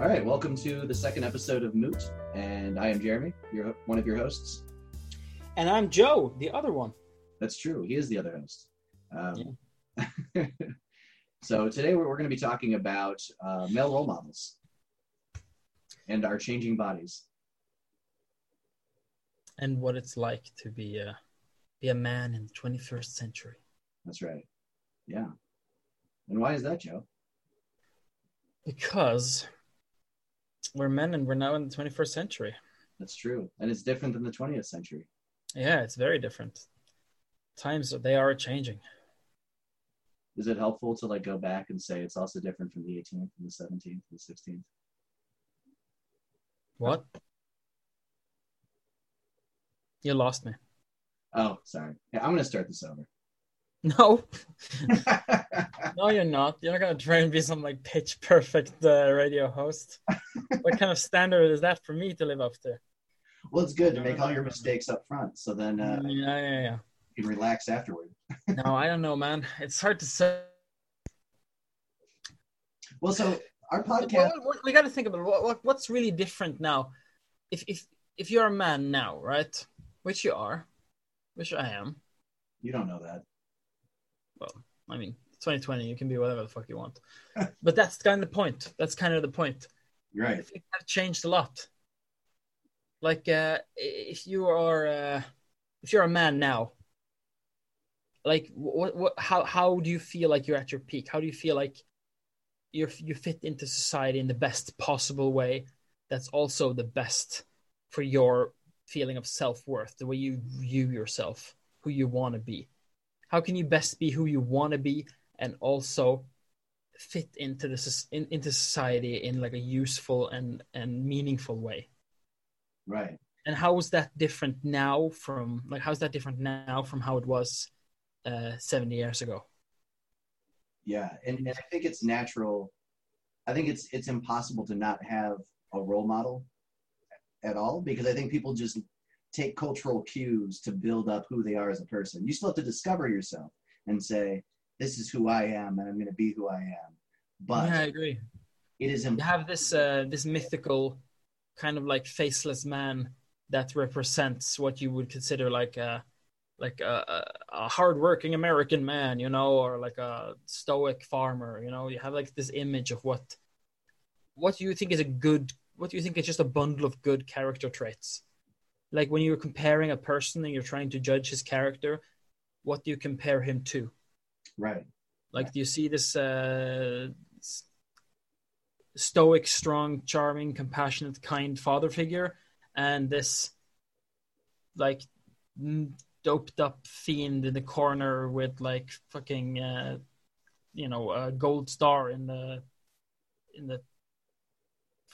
All right, welcome to the second episode of Moot, and I am Jeremy, your one of your hosts. And I'm Joe, the other one. That's true. He is the other host. Um, so today we're, we're going to be talking about uh, male role models and our changing bodies. And what it's like to be a be a man in the 21st century. That's right. Yeah. And why is that, Joe? Because we're men and we're now in the 21st century. That's true. And it's different than the 20th century. Yeah, it's very different. Times they are changing. Is it helpful to like go back and say it's also different from the 18th and the 17th and the 16th? What? You lost me. Oh, sorry. Yeah, I'm going to start this over. No, no, you're not. You're not gonna try and be some like pitch perfect uh, radio host. What kind of standard is that for me to live up to? Well, it's good to make all your mistakes up front, so then uh, yeah, yeah, yeah. you can relax afterward. no, I don't know, man. It's hard to say. Well, so our podcast. Well, we got to think about what, what, what's really different now. If if if you're a man now, right? Which you are, which I am. You don't know that. Well, I mean, 2020, you can be whatever the fuck you want. but that's kind of the point. That's kind of the point. Right. Things have changed a lot. Like, uh, if you are, uh, if you're a man now, like, what, what, how, how do you feel like you're at your peak? How do you feel like you're you fit into society in the best possible way? That's also the best for your feeling of self worth, the way you view yourself, who you want to be how can you best be who you want to be and also fit into this in, into society in like a useful and and meaningful way. Right. And how is that different now from like how's that different now from how it was uh 70 years ago? Yeah and, and i think it's natural i think it's it's impossible to not have a role model at all because i think people just take cultural cues to build up who they are as a person. You still have to discover yourself and say, "This is who I am, and I'm going to be who I am." But yeah, I agree. It is. Imp- you have this uh, this mythical kind of like faceless man that represents what you would consider like a like a, a hardworking American man, you know, or like a stoic farmer. You know, you have like this image of what what do you think is a good what do you think is just a bundle of good character traits like when you're comparing a person and you're trying to judge his character what do you compare him to right. Like do you see this uh stoic strong charming compassionate kind father figure and this like doped up fiend in the corner with like fucking uh you know a gold star in the in the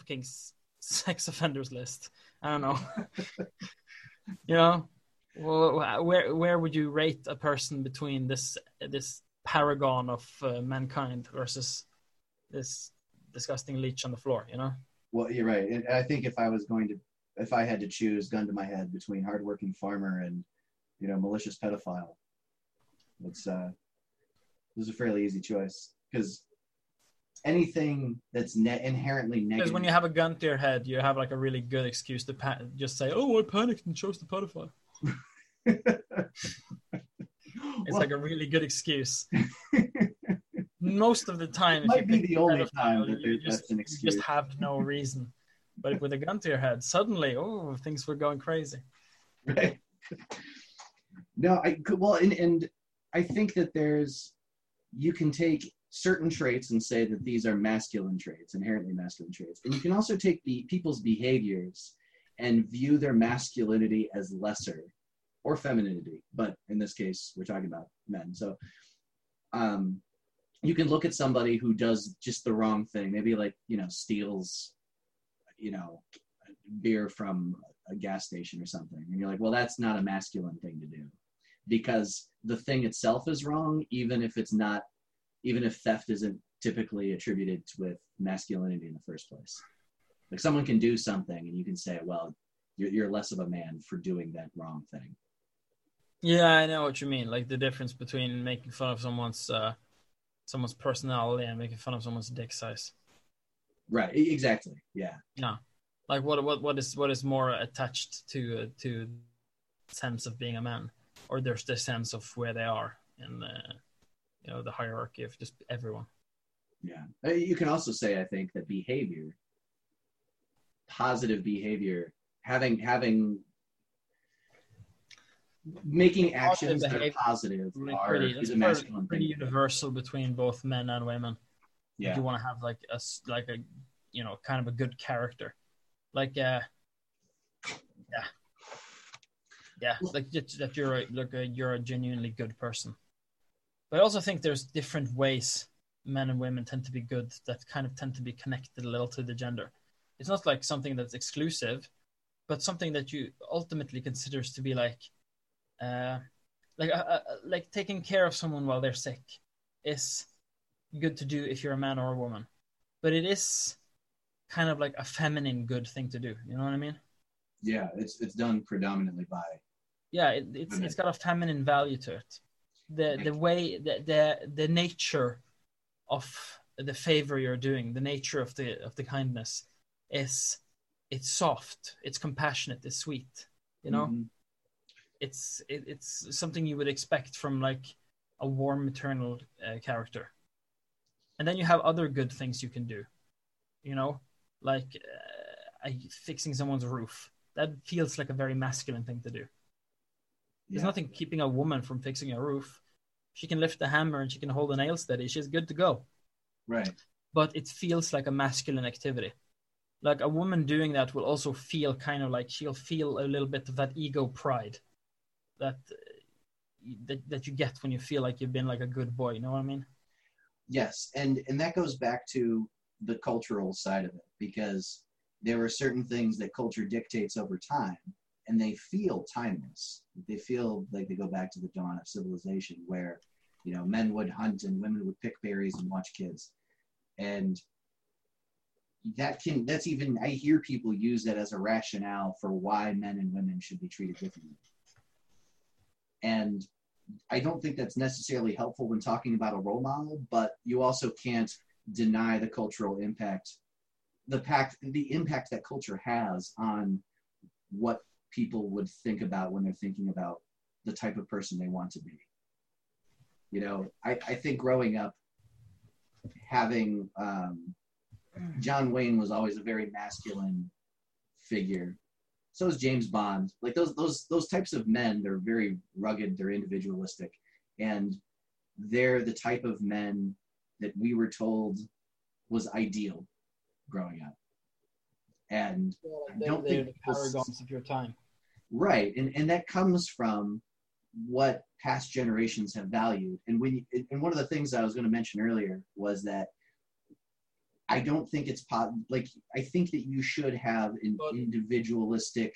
fucking sex offenders list? I don't know. you know, well, where where would you rate a person between this this paragon of uh, mankind versus this disgusting leech on the floor? You know. Well, you're right, and I think if I was going to, if I had to choose, gun to my head, between hardworking farmer and, you know, malicious pedophile, it's uh, it was a fairly easy choice because anything that's ne- inherently negative. Because when you have a gun to your head, you have like a really good excuse to pa- just say, "Oh, I panicked and chose the pedophile." it's well, like a really good excuse. Most of the time, it might be the only time that you just, an excuse. You just have no reason. but with a gun to your head, suddenly, oh, things were going crazy. Right. No, I well, and and I think that there's you can take certain traits and say that these are masculine traits, inherently masculine traits. And you can also take the people's behaviors and view their masculinity as lesser or femininity. But in this case, we're talking about men. So um, you can look at somebody who does just the wrong thing, maybe like, you know, steals, you know, beer from a gas station or something. And you're like, well, that's not a masculine thing to do because the thing itself is wrong, even if it's not even if theft isn't typically attributed with masculinity in the first place. Like someone can do something and you can say, well, you're, you're less of a man for doing that wrong thing. Yeah, I know what you mean. Like the difference between making fun of someone's uh, someone's personality and making fun of someone's dick size. Right. Exactly. Yeah. Yeah. Like what what what is what is more attached to uh, to sense of being a man, or there's the sense of where they are in uh, you know the hierarchy of just everyone. Yeah. Uh, You can also say, I think, that behavior, positive behavior, having having making actions that are positive Like are pretty, is a masculine pretty thing. universal between both men and women. Yeah. You want to have like a s- like a you know kind of a good character, like uh, yeah, yeah, like that, that you're a, like a, you're a genuinely good person. But I also think there's different ways men and women tend to be good that kind of tend to be connected a little to the gender. It's not like something that's exclusive, but something that you ultimately considers to be like, uh, like uh, uh, like taking care of someone while they're sick is good to do if you're a man or a woman, but it is kind of like a feminine good thing to do. You know what I mean? Yeah. It's it's done predominantly by Yeah, it, it's Women. it's got a feminine value to it. The the way the the the nature of the favor you're doing, the nature of the of the kindness is it's soft, it's compassionate, it's sweet. You know, Mhm. It's it, it's something you would expect from like a warm maternal uh, character. And then you have other good things you can do you know? Like uh, I, fixing someone's roof. That feels like a very masculine thing to do. There's Yeah. nothing keeping a woman from fixing a roof. She can lift the hammer and she can hold a nail steady. She's good to go. Right. but it feels like a masculine activity. Like a woman doing that will also feel kind of like she'll feel a little bit of that ego pride that that, that you get when you feel like you've been like a good boy. You know what I mean? Yes, and and that goes back to the cultural side of it because there are certain things that culture dictates over time, and they feel timeless. They feel like they go back to the dawn of civilization, where you know men would hunt and women would pick berries and watch kids, and that can that's even I hear people use that as a rationale for why men and women should be treated differently, and I don't think that's necessarily helpful when talking about a role model, but you also can't deny the cultural impact, the pact, the impact that culture has on what people would think about when they're thinking about the type of person they want to be. You know, I, I think growing up, having um, John Wayne was always a very masculine figure. So is James Bond. Like those those those types of men, they're very rugged, they're individualistic, and they're the type of men that we were told was ideal growing up. And They're, don't they're think the paragons of your time. right, and and that comes from what past generations have valued. And when you, and one of the things I was going to mention earlier was that I don't think it's po- like I think that you should have an But- individualistic,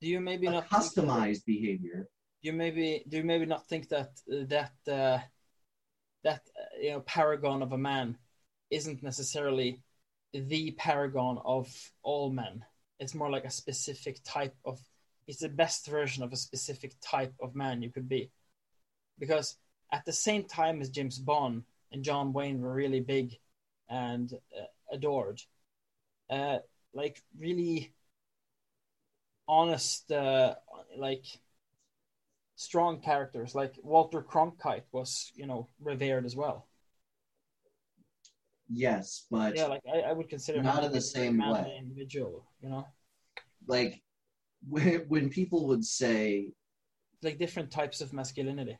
Do you maybe a not think that- customized behavior. do you maybe do you maybe not think that uh, that uh, that uh, you know paragon of a man isn't necessarily the paragon of all men it's more like a specific type of it's the best version of a specific type of man you could be because at the same time as james bond and john wayne were really big and uh, adored uh, like really honest uh, like strong characters like Walter Cronkite was, you know, revered as well. Yes, but Yeah, like I, I would consider Not him in the same way. individual, you know, like when, when people would say like different types of masculinity.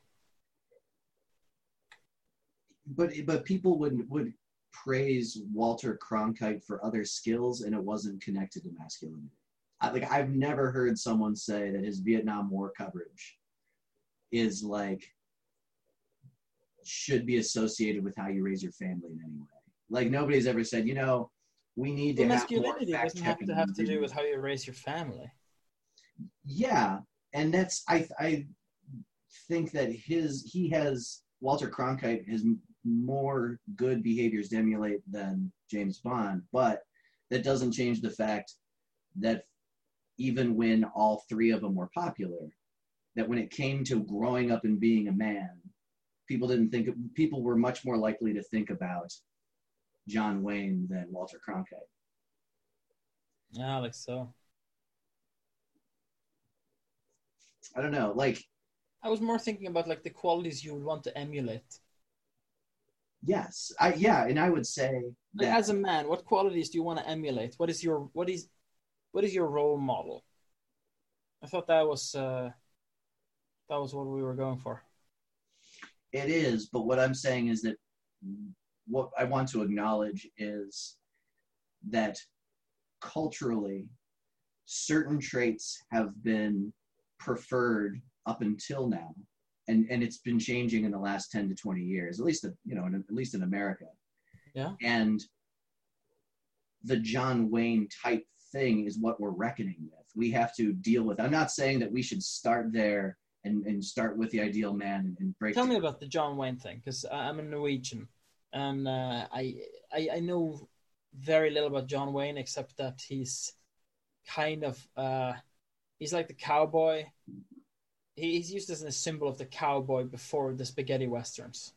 but but people would would praise Walter Cronkite for other skills, and it wasn't connected to masculinity. I, like I've never heard someone say that his Vietnam War coverage is like should be associated with how you raise your family in any way. Like nobody's ever said, you know, we need to Well, have masculinity fact doesn't have to have to do with how you raise your family. Yeah, and that's I I think that his he has Walter Cronkite has more good behaviors to emulate than James Bond, but that doesn't change the fact that even when all three of them were popular, that when it came to growing up and being a man, people didn't think people were much more likely to think about John Wayne than Walter Cronkite. Yeah, like so. I don't know. Like, I was more thinking about like the qualities you would want to emulate. Yes, I yeah, and I would say that as a man, what qualities do you want to emulate? What is your what is what is your role model? I thought that was uh that was what we were going for. it is. But what I'm saying is that what I want to acknowledge is that culturally, certain traits have been preferred up until now, and and it's been changing in the last ten to twenty years, at least you know, in, at least in America. Yeah. And the John Wayne type thing is what we're reckoning with. We have to deal with. I'm not saying that we should start there and, and start with the ideal man and, and break. Tell me about the John Wayne thing, because I'm a Norwegian, and uh, I, I I know very little about John Wayne except that he's kind of uh, he's like the cowboy. He- He's used as a symbol of the cowboy before the spaghetti westerns.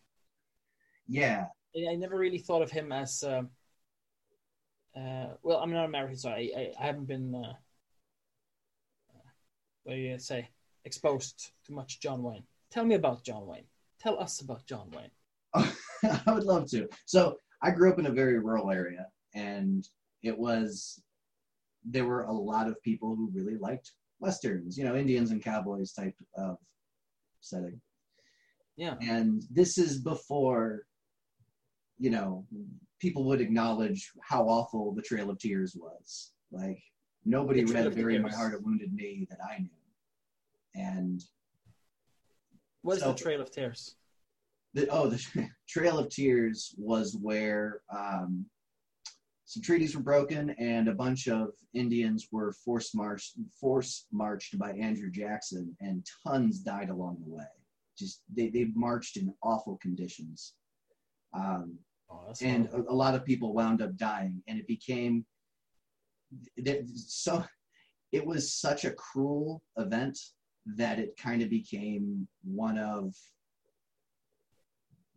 yeah, I never really thought of him as. Um, uh, well, I'm not American, so I, I, I haven't been. Uh, uh, what do you say? Exposed to much John Wayne. Tell me about John Wayne. Tell us about John Wayne. I would love to. So I grew up in a very rural area, and it was there were a lot of people who really liked westerns, you know, Indians and cowboys type of setting. Yeah. And this is before, you know, people would acknowledge how awful the Trail of Tears was. Like nobody The read of "Bury My Heart a Wounded Knee" that I knew, and What is So- the Trail of Tears? the oh the Trail of Tears was where um, some treaties were broken and a bunch of Indians were force marched force marched by Andrew Jackson and tons died along the way. Just they they marched in awful conditions. Um, Oh, and a, a lot of people wound up dying and it became so it was such a cruel event that it kind of became one of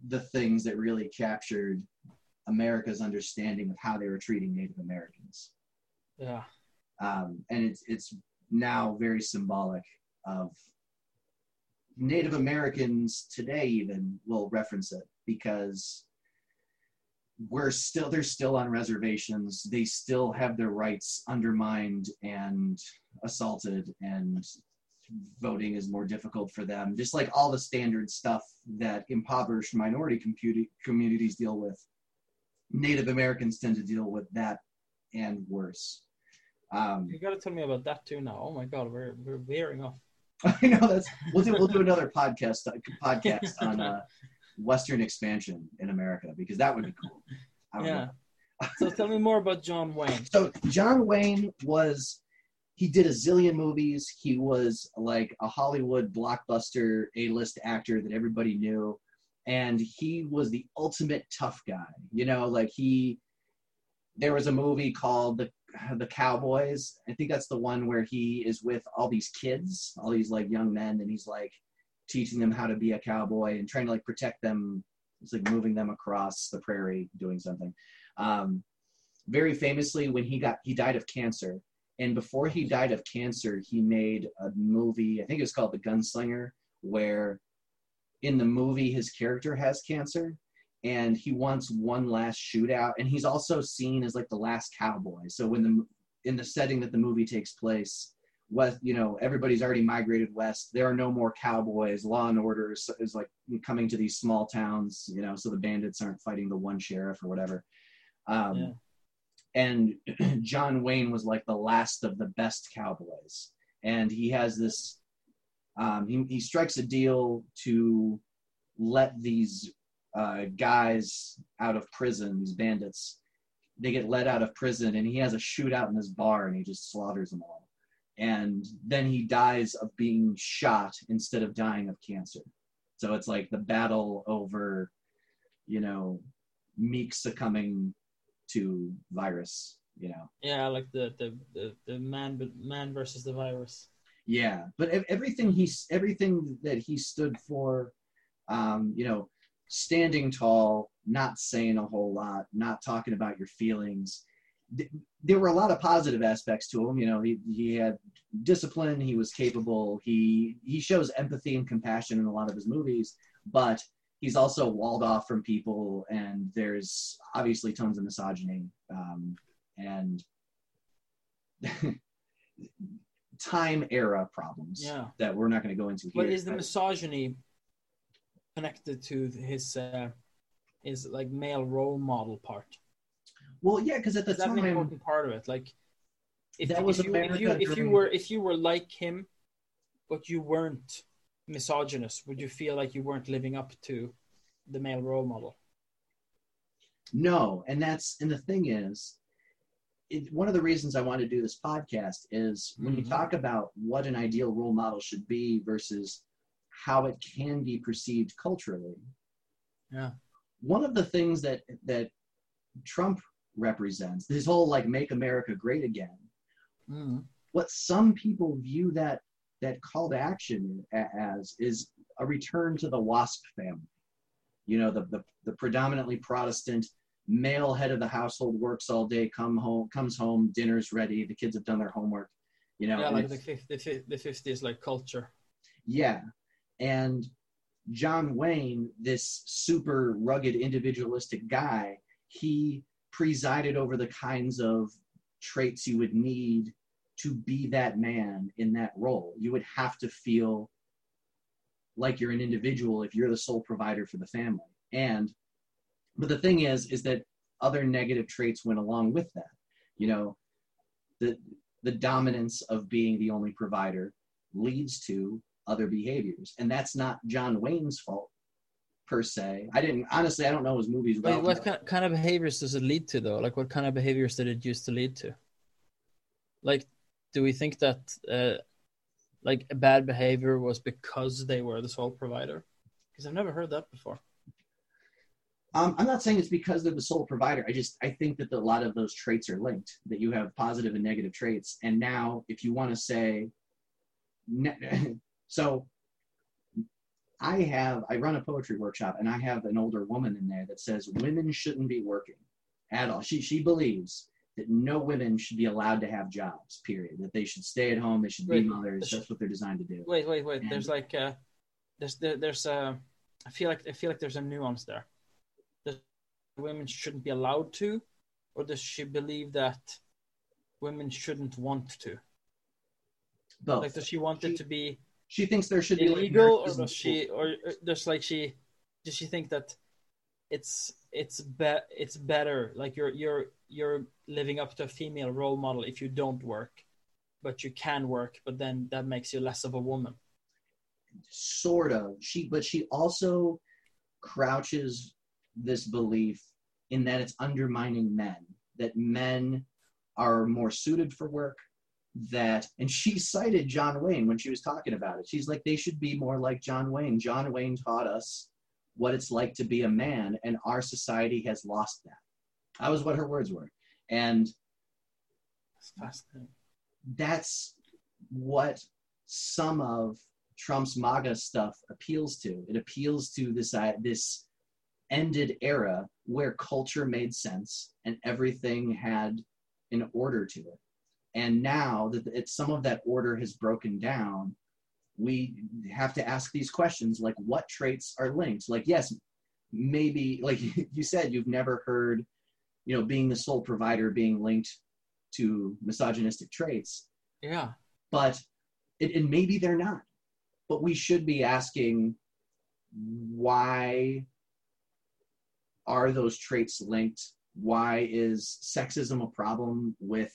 the things that really captured America's understanding of how they were treating Native Americans. yeah. Um, and it's it's now very symbolic of Native Americans today even will reference it because we're still they're still on reservations. They still have their rights undermined and assaulted and voting is more difficult for them. Just like all the standard stuff that impoverished minority community, communities deal with. Native Americans tend to deal with that and worse. Um, You got to tell me about that too now. Oh my God, we're we're veering off. I know that's we'll do we'll do another podcast podcast on uh, Western expansion in America because that would be cool. Yeah. So tell me more about John Wayne. So John Wayne was he did a zillion movies. He was like a Hollywood blockbuster A-list actor that everybody knew and he was the ultimate tough guy. You know, like he there was a movie called the the Cowboys. I think that's the one where he is with all these kids, all these like young men and he's like teaching them how to be a cowboy and trying to like protect them. It's like moving them across the prairie doing something. Um, very famously when he got he died of cancer and before he died of cancer he made a movie i think it was called the gunslinger where in the movie his character has cancer and he wants one last shootout. And he's also seen as like the last cowboy. So when the in the setting that the movie takes place west you know everybody's already migrated west. There are no more cowboys. Law and order is, is like coming to these small towns you know so the bandits aren't fighting the one sheriff or whatever. Um, Yeah. and John Wayne was like the last of the best cowboys. And he has this, um, he, he strikes a deal to let these uh, guys out of prison, these bandits, they get let out of prison, and he has a shootout in his bar, and he just slaughters them all. And then he dies of being shot instead of dying of cancer. So it's like the battle over, you know, Meek succumbing to virus, you know. Yeah, like the the the, the man man versus the virus. Yeah, but everything he's everything that he stood for, um, you know, standing tall, not saying a whole lot, not talking about your feelings. There were a lot of positive aspects to him. You know, he, he had discipline, he was capable, he he shows empathy and compassion in a lot of his movies, but he's also walled off from people, and there's obviously tons of misogyny um, and time era problems Yeah. that we're not going to go into here. But is the misogyny connected to his uh, his like male role model part? well, yeah, because at the Is that an time, important part of it? Like, if, That if was you, if you if you were if you were like him, but you weren't misogynist, would you feel like you weren't living up to the male role model? No, and that's and the thing is, it, one of the reasons I wanted to do this podcast is when you Mhm. talk about what an ideal role model should be versus how it can be perceived culturally. Yeah. One of the things that that Trump represents, this whole like "Make America Great Again," Mm. what some people view that that call to action as is a return to the WASP family. You know, the, the the predominantly Protestant male head of the household works all day, come home, comes home, dinner's ready, the kids have done their homework. You know, yeah, like the it's- fifth, the fifth, the fifties like culture. yeah. And John Wayne, this super rugged individualistic guy, he presided over the kinds of traits you would need to be that man in that role. You would have to feel like you're an individual if you're the sole provider for the family. And but the thing is is that other negative traits went along with that. You know, the the dominance of being the only provider leads to other behaviors. And that's not John Wayne's fault per se. I didn't honestly I don't know his movies Wait, well. what kind, kind of behaviors does it lead to though? Like, what kind of behaviors did it used to lead to? Like, do we think that uh, like a bad behavior was because they were the sole provider? Because I've never heard that before. Um, I'm not saying it's because they're the sole provider. I just I think that the, a lot of those traits are linked. That you have positive and negative traits. And now, if you want to say, ne- so I have I run a poetry workshop, and I have an older woman in there that says women shouldn't be working at all. She she believes that no women should be allowed to have jobs. Period. That they should stay at home. They should be mothers. That's what they're designed to do. Wait, wait, wait. And- There's like, uh, there's there, there's uh, I feel like I feel like there's a nuance there. Women shouldn't be allowed to, or does she believe that women shouldn't want to? Both. Like, does she want She- it to be she thinks there should be like, illegal, or does she, or does like she, does she think that it's it's be, it's better? Like you're you're you're living up to a female role model if you don't work, but you can work, but then that makes you less of a woman. sort of she but she also crouches this belief in that it's undermining men that men are more suited for work that and she cited john wayne when she was talking about it she's like they should be more like john wayne john wayne taught us what it's like to be a man and our society has lost that that was what her words were and fascinating. that's what some of Trump's MAGA stuff appeals to. It appeals to this uh, this ended era where culture made sense and everything had an order to it. And now that it, some of that order has broken down, we have to ask these questions like what traits are linked? Like yes, maybe like you said you've never heard, you know, being the sole provider being linked to misogynistic traits Yeah. but it, and maybe they're not but we should be asking why are those traits linked? Why is sexism a problem with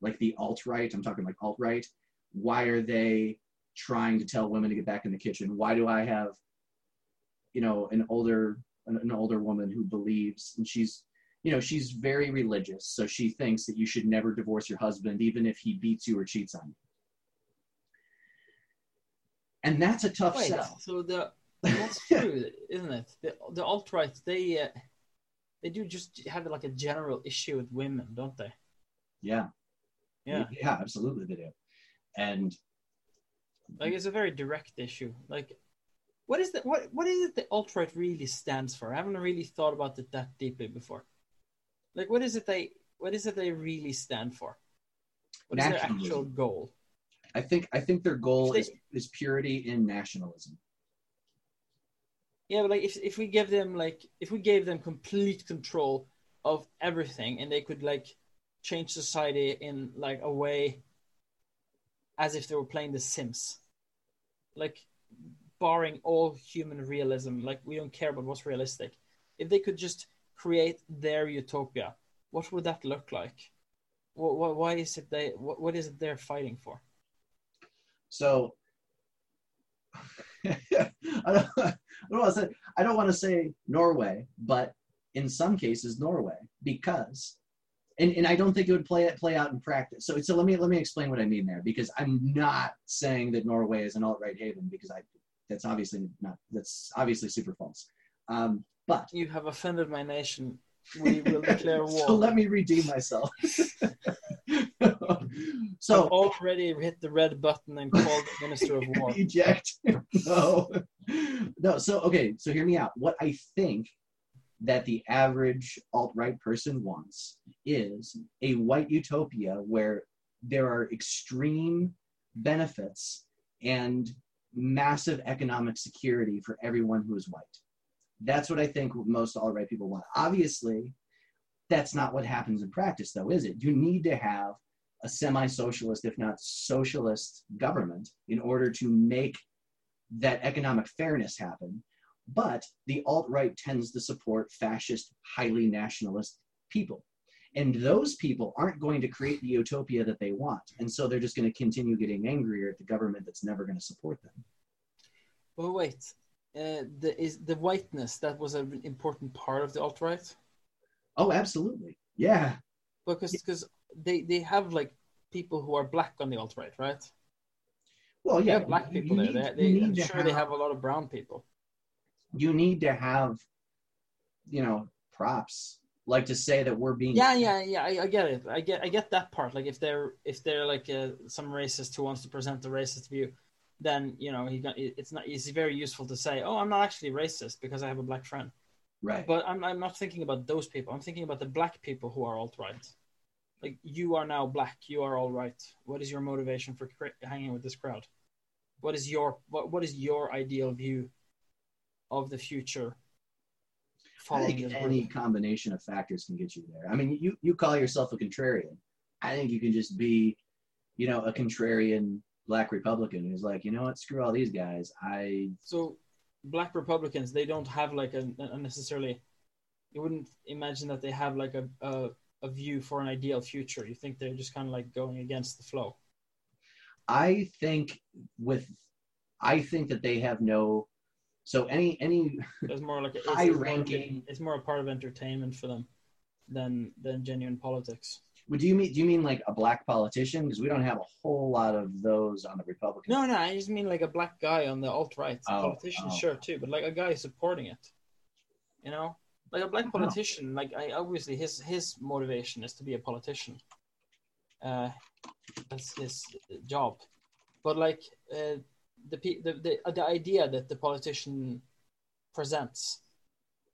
like the alt-right? I'm talking like alt-right. Why are they trying to tell women to get back in the kitchen? Why do i have you know an older an, older woman who believes and she's you know she's very religious so she thinks that you should never divorce your husband even if he beats you or cheats on you. And that's a tough sell. so the that's true, isn't it? The the alt right they uh, they do just have like a general issue with women, don't they? yeah Yeah, yeah absolutely they do and like it's a very direct issue. Like what is that? What what is it the alt right really stands for? I haven't really thought about it that deeply before. Like, what is it they what is it they really stand for? What is their actual goal? I think I think their goal They- is, is purity in nationalism. Yeah, but like if if we give them like if we gave them complete control of everything and they could like change society in like a way as if they were playing The Sims, like barring all human realism, like we don't care about what's realistic. If they could just create their utopia, what would that look like? What, why is it they? What, what is it they're fighting for? So I don't, I don't want to say I don't want to say Norway, but in some cases Norway because and, and I don't think it would play play out in practice. So so let me let me explain what I mean there because I'm not saying that Norway is an alt right haven because I that's obviously not that's obviously super false. Um, but You have offended my nation. We will declare war. so let me redeem myself. I've so already hit the red button and called the Minister of War. eject. no, no. So okay. So hear me out. What I think that the average alt right person wants is a white utopia where there are extreme benefits and massive economic security for everyone who is white. That's what I think most alt right people want. Obviously, that's not what happens in practice, though, is it? You need to have a semi socialist, if not socialist, government in order to make that economic fairness happen. But the alt right tends to support fascist, highly nationalist people. And those people aren't going to create the utopia that they want. And so they're just going to continue getting angrier at the government that's never going to support them. But wait, uh, the is the whiteness that was an important part of the alt right Oh, absolutely. Yeah. because because they they have like people who are black on the alt right, right? Well, yeah. have black people you there. need- They, they, I'm need to they have a lot of brown people. you need to have, you know, props. Like to say that we're being Yeah, yeah, yeah. I, I get it. I get I get that part. Like if they're if they're like uh, some racist who wants to present the racist view, then you know he it's not it's very useful to say, oh, I'm not actually racist because I have a black friend. Right. But I'm I'm not thinking about those people. I'm thinking about the black people who are alt right. Like you are now black. You are all right. What is your motivation for cr- hanging with this crowd? What is your what what is your ideal view of the future? I think any group? combination of factors can get you there. I mean, you you call yourself a contrarian. I think you can just be, you know, a contrarian black Republican who's like, you know what, screw all these guys. I So black Republicans, they don't have like a, a necessarily. You wouldn't imagine that they have like a, a a view for an ideal future. You think they're just kind of like going against the flow. I think with I think that they have no so any any It's more like a, it's, High it's more like a- ranking. it's more a part of entertainment for them than than genuine politics. Do you mean do you mean like a black politician? Because we don't have a whole lot of those on the Republican. No, no, I just mean like a black guy on the alt right. Oh, politician, oh. sure too, but like a guy supporting it. You know, like a black politician. Like I obviously his his motivation is to be a politician. Uh, that's his job. But like uh, the the the the idea that the politician presents,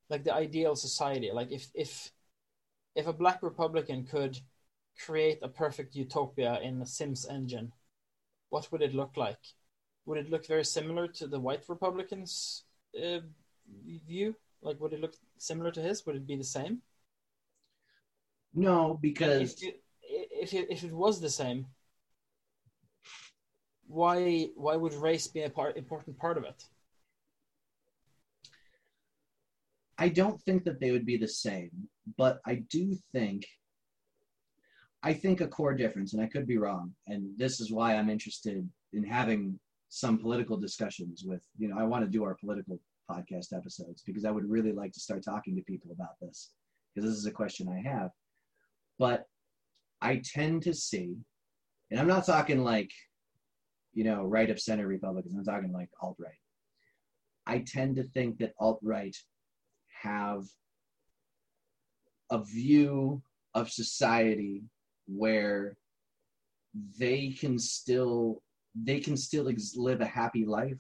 like the ideal society. Like if if if a black Republican could create a perfect utopia in the Sims engine, what would it look like? Would it look very similar to the white Republicans' uh, view? Like, would it look similar to his? Would it be the same? No, because if it, if it, if it was the same, why why would race be a part important part of it? I don't think that they would be the same, but I do think I think a core difference, and I could be wrong, and this is why I'm interested in having some political discussions with, you know, I want to do our political podcast episodes because I would really like to start talking to people about this because this is a question I have. But I tend to see, and I'm not talking like, you know, right of center Republicans, I'm talking like alt right. I tend to think that alt right have a view of society where they can still they can still ex- live a happy life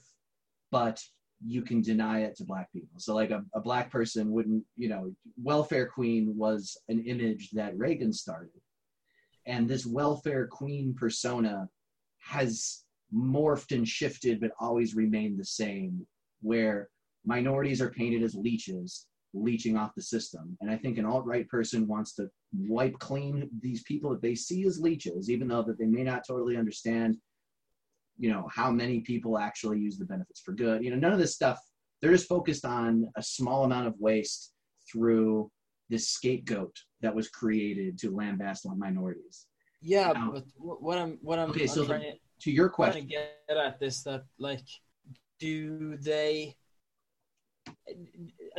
but you can deny it to black people. So like a, a black person wouldn't, you know, welfare queen was an image that Reagan started. And this welfare queen persona has morphed and shifted, but always remained the same, where minorities are painted as leeches, leeching off the system. And I think an alt-right person wants to wipe clean these people that they see as leeches, even though that they may not totally understand, you know, how many people actually use the benefits for good. You know, none of this stuff, they're just focused on a small amount of waste through this scapegoat that was created to lambast on minorities. Yeah, now, but what I'm what I'm, okay, I'm so trying the, to your question, to get at this that like, do they?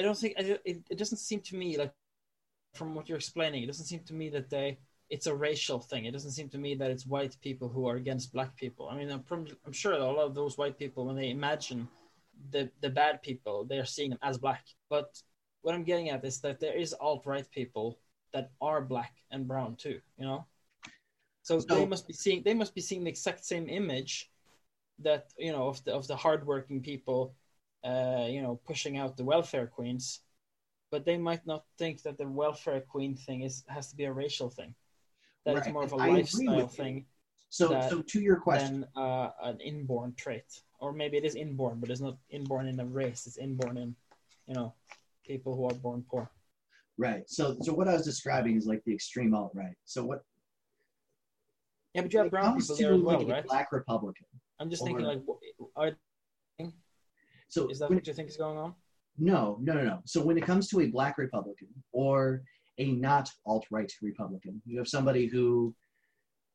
I don't think it, it doesn't seem to me like from what you're explaining, it doesn't seem to me that they it's a racial thing. It doesn't seem to me that it's white people who are against black people. I mean, I'm, I'm sure a lot of those white people, when they imagine the the bad people, they are seeing them as black. But what I'm getting at is that there is alt right people that are black and brown too. You know, so, so they must be seeing they must be seeing the exact same image that you know of the of the hardworking people, uh, you know, pushing out the welfare queens, but they might not think that the welfare queen thing is has to be a racial thing. That right. it's more of a I lifestyle thing. So, so to your question, than, uh, an inborn trait, or maybe it is inborn, but it's not inborn in a race. It's inborn in, you know, people who are born poor. Right. So, so what I was describing is like the extreme alt right. So what yeah, but you have brown people there as well, right? Black Republican. I'm just thinking, like, are so is that what you think is going on? No, no, no, no. So when it comes to a black Republican or a not alt-right Republican, you have somebody who,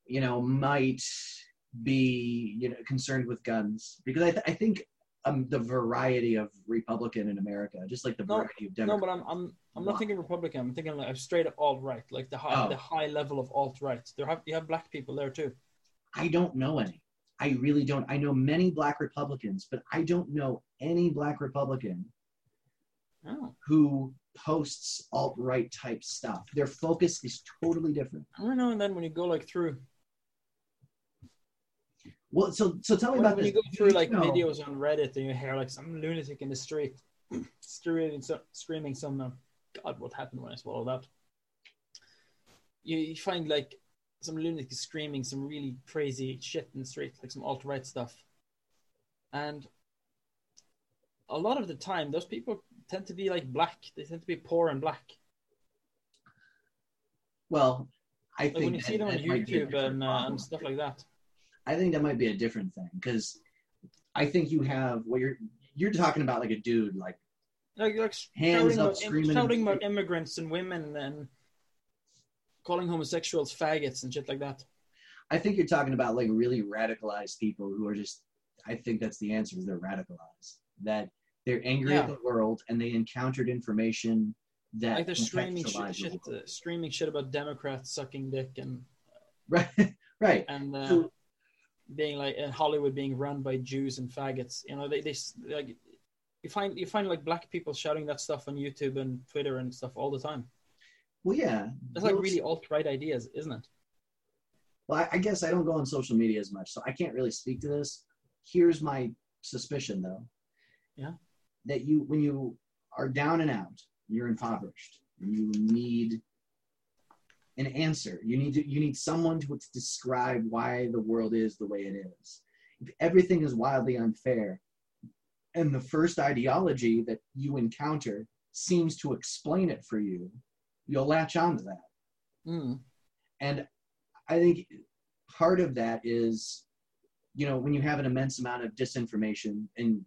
you know, might be you know concerned with guns because I, th- I think um, the variety of Republican in America, just like the no, variety of Democrat. No, but I'm I'm I'm not thinking Republican. I'm thinking like straight up alt right, like the high oh. the high level of alt right. There have you have black people there too. I don't know any. I really don't. I know many black Republicans, but I don't know any black Republican oh. who posts alt right type stuff. Their focus is totally different. I don't know. And then when you go like through well, so so tell me when, about when this. you go through like videos on Reddit and you hear like some lunatic in the street screaming, so, screaming some uh, God, what happened when I swallowed that? You, you find like some lunatic screaming some really crazy shit in the street, like some alt right stuff, and a lot of the time, those people tend to be like black. They tend to be poor and black. Well, I like think when you see them on YouTube and, uh, and stuff like that. I think that might be a different thing because I think you have what you're you're talking about like a dude like like, like hands shouting, up, about, screaming shouting about immigrants and women and calling homosexuals faggots and shit like that. I think you're talking about like really radicalized people who are just. I think that's the answer. Is they're radicalized. That they're angry yeah. at the world and they encountered information that like they're screaming shit, shit uh, screaming shit about Democrats sucking dick and right, right, and uh, so, being like in Hollywood being run by Jews and faggots. You know, they, they like you find you find like black people shouting that stuff on YouTube and Twitter and stuff all the time. Well, yeah, that's like really alt right ideas, isn't it? Well, I, I guess I don't go on social media as much, so I can't really speak to this. Here's my suspicion, though. Yeah. That you, when you are down and out, you're impoverished, you need an answer. You need to, you need someone to, to describe why the world is the way it is. If everything is wildly unfair, and the first ideology that you encounter seems to explain it for you, you'll latch on to that. Mm. And I think part of that is, you know, when you have an immense amount of disinformation, and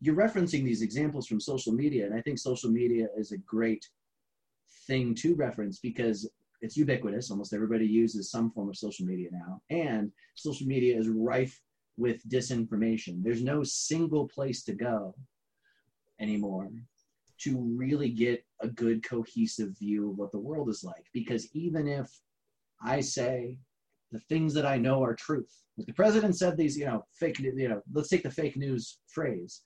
you're referencing these examples from social media, and I think social media is a great thing to reference because it's ubiquitous. Almost everybody uses some form of social media now, and social media is rife with disinformation. There's no single place to go anymore to really get a good cohesive view of what the world is like. Because even if I say the things that I know are truth, like the president said these, you know, fake, you know, let's take the fake news phrase.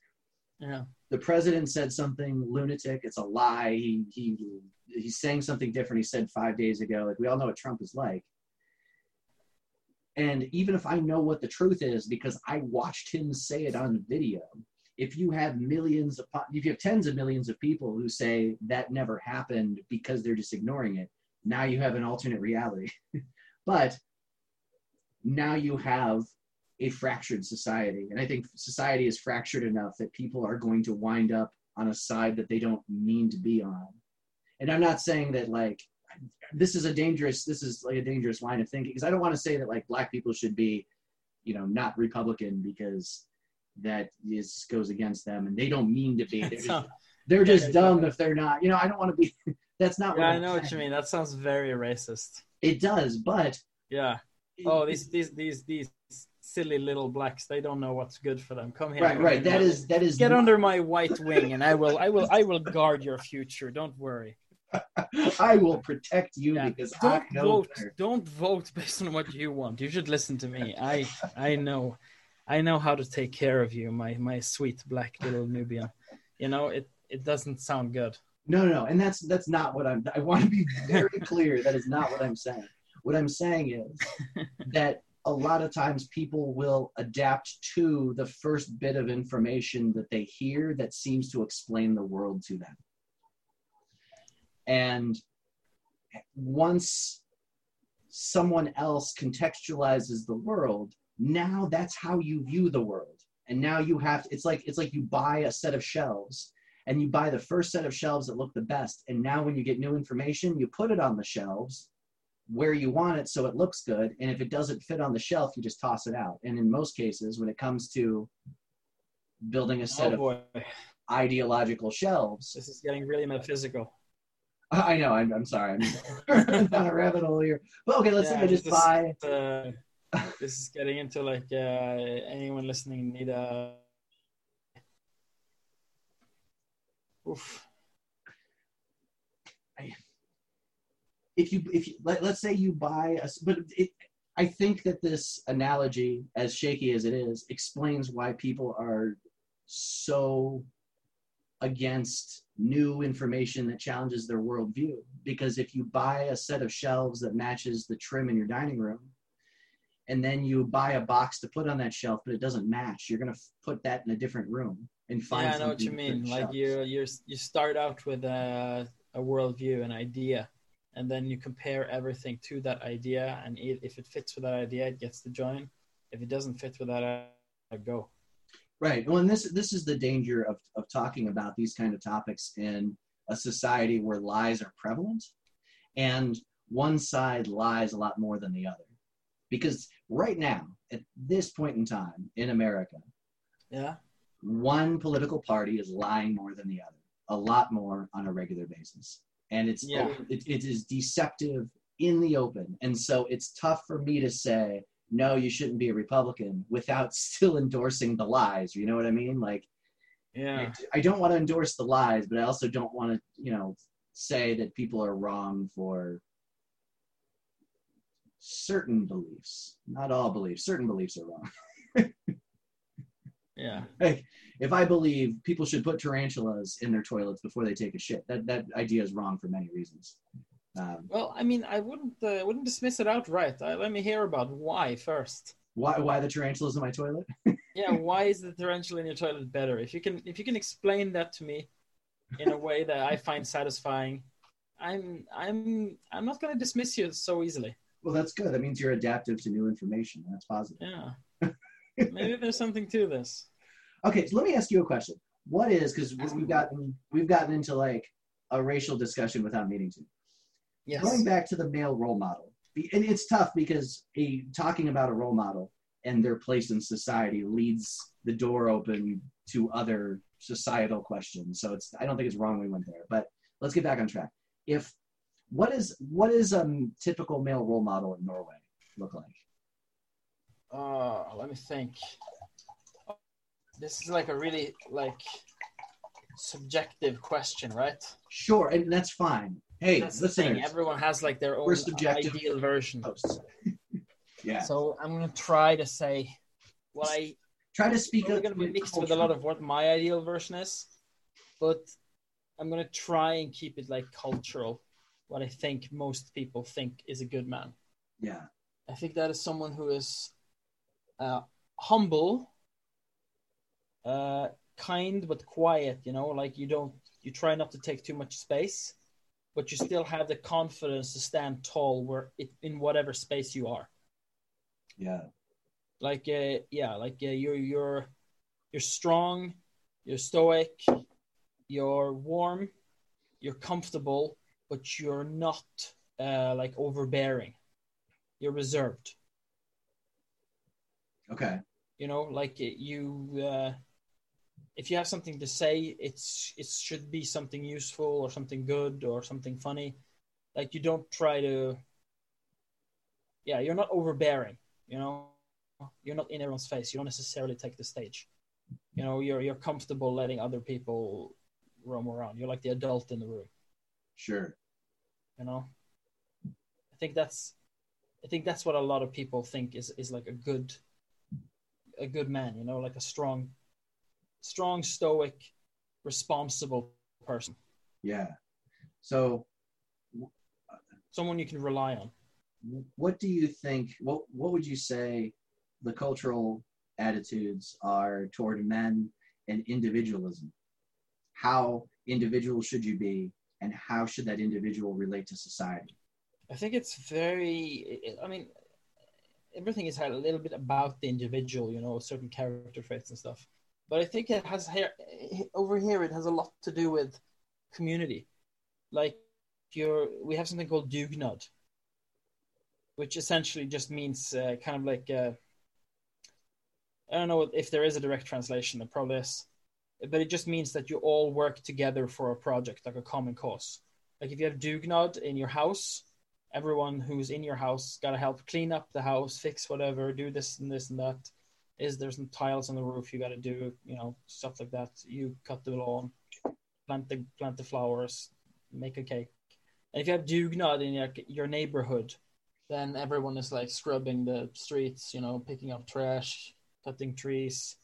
Yeah. The president said something lunatic. It's a lie. He he he's saying something different he said five days ago. Like we all know what Trump is like. And even if I know what the truth is because I watched him say it on video, if you have millions of if you have tens of millions of people who say that never happened because they're just ignoring it now you have an alternate reality. But now you have a fractured society. And i think society is fractured enough that people are going to wind up on a side that they don't mean to be on. And i'm not saying that like this is a dangerous this is like a dangerous line of thinking because i don't want to say that like black people should be you know not republican because that is goes against them and they don't mean to be they're just, they're just dumb if they're not you know i don't want to be that's not yeah, what I know what you mean. That sounds very racist. it does but Yeah. Oh, these these these these silly little blacks. They don't know what's good for them. Come here. right right that is that is Get not- under my white wing, and I will, I will, I will guard your future. Don't worry. i will protect you Yeah. because Don't i know vote. better. Don't vote based on what you want. You should listen to me. I, I know, I know how to take care of you, my my sweet black little Nubian. You know, it it doesn't sound good. No, no, and that's that's not what I'm. I want to be very clear. That is not what I'm saying. What I'm saying is that a lot of times people will adapt to the first bit of information that they hear that seems to explain the world to them. And once someone else contextualizes the world, now that's how you view the world. And now you have it's like it's like you buy a set of shelves and you buy the first set of shelves that look the best. And now when you get new information, you put it on the shelves where you want it so it looks good. And if it doesn't fit on the shelf, you just toss it out. And in most cases, when it comes to building a set Oh of ideological shelves, this is getting really metaphysical. I know, I'm, I'm sorry, I'm down a rabbit hole here. But okay, let's say Yeah, I just buy. Uh, this is getting into like uh, anyone listening need a. Oof. if you if you let, let's say you buy a but it i think that this analogy as shaky as it is explains why people are so against new information that challenges their worldview because if you buy a set of shelves that matches the trim in your dining room and then you buy a box to put on that shelf but it doesn't match you're going to put that in a different room and find Yeah, I know what you mean. Like you, you, you start out with a, a worldview, an idea, and then you compare everything to that idea. And i- if it fits with that idea, it gets to join. If it doesn't fit with that, uh, go. Right. Well, and this this is the danger of of talking about these kind of topics in a society where lies are prevalent, and one side lies a lot more than the other, because right now at this point in time in America, Yeah. one political party is lying more than the other, a lot more on a regular basis, and it's Yeah. it, it is deceptive in the open, and so it's tough for me to say no, you shouldn't be a Republican without still endorsing the lies. You know what I mean? Like, Yeah. I don't want to endorse the lies, but I also don't want to, you know, say that people are wrong for certain beliefs. Not all beliefs. Certain beliefs are wrong. Yeah. Like, if I believe people should put tarantulas in their toilets before they take a shit, that that idea is wrong for many reasons. Um, Well, I mean, I wouldn't uh, wouldn't dismiss it outright. Uh, let me hear about why first. why why the tarantulas in my toilet? Yeah, why is the tarantula in your toilet better? If you can if you can explain that to me in a way that I find satisfying, I'm I'm I'm not going to dismiss you so easily. Well, that's good. That means you're adaptive to new information. That's positive. Yeah. Maybe there's something to this. Okay, so let me ask you a question. What is because we've gotten we've gotten into like a racial discussion without needing to. Yes. Going back to the male role model, and it's tough because a, talking about a role model and their place in society leads the door open to other societal questions. So it's I don't think it's wrong we went there, but let's get back on track. If what is what is a um, typical male role model in Norway look like? Uh, let me think. This is like a really like subjective question, right? Sure, and that's fine. Hey, That's the thing. listeners, Everyone has like their own ideal version. yeah, So I'm gonna try to say what I try to speak going to be mixed with a lot of what my ideal version is, but I'm going to try and keep it like cultural. What I think most people think is a good man. Yeah, I think that is someone who is uh, humble, uh, kind but quiet. You know, like you don't you try not to take too much space, but you still have the confidence to stand tall where it, in whatever space you are. Yeah. Like uh, yeah, like uh, you're you're you're strong, you're stoic, you're warm, you're comfortable, but you're not uh, like overbearing. You're reserved. Okay. You know, like you, uh, if you have something to say, it's it should be something useful or something good or something funny. Like you don't try to. Yeah, you're not overbearing. You know, you're not in everyone's face. You don't necessarily take the stage. You know, you're you're comfortable letting other people roam around. You're like the adult in the room. Sure. You know, I think that's, I think that's what a lot of people think is is like a good, a good man. You know, like a strong, strong, stoic, responsible person. Yeah. So, Someone you can rely on. what do you think? What What would you say the cultural attitudes are toward men and individualism? How individual should you be, and how should that individual relate to society? I think it's very. I mean, everything is a little bit about the individual, you know, certain character traits and stuff. But I think it has here over here. It has a lot to do with community. Like, you're, we have something called dugnad, which essentially just means uh, kind of like uh, I don't know if there is a direct translation. There probably is, but it just means that you all work together for a project, like a common cause. Like if you have dugnad in your house, everyone who's in your house got to help clean up the house, fix whatever, do this and this and that. Is there some tiles on the roof you got to do? You know, stuff like that. You cut the lawn, plant the plant the flowers, make a cake. And if you have dugnad in your your neighborhood, then everyone is like scrubbing the streets, you know, picking up trash, cutting trees,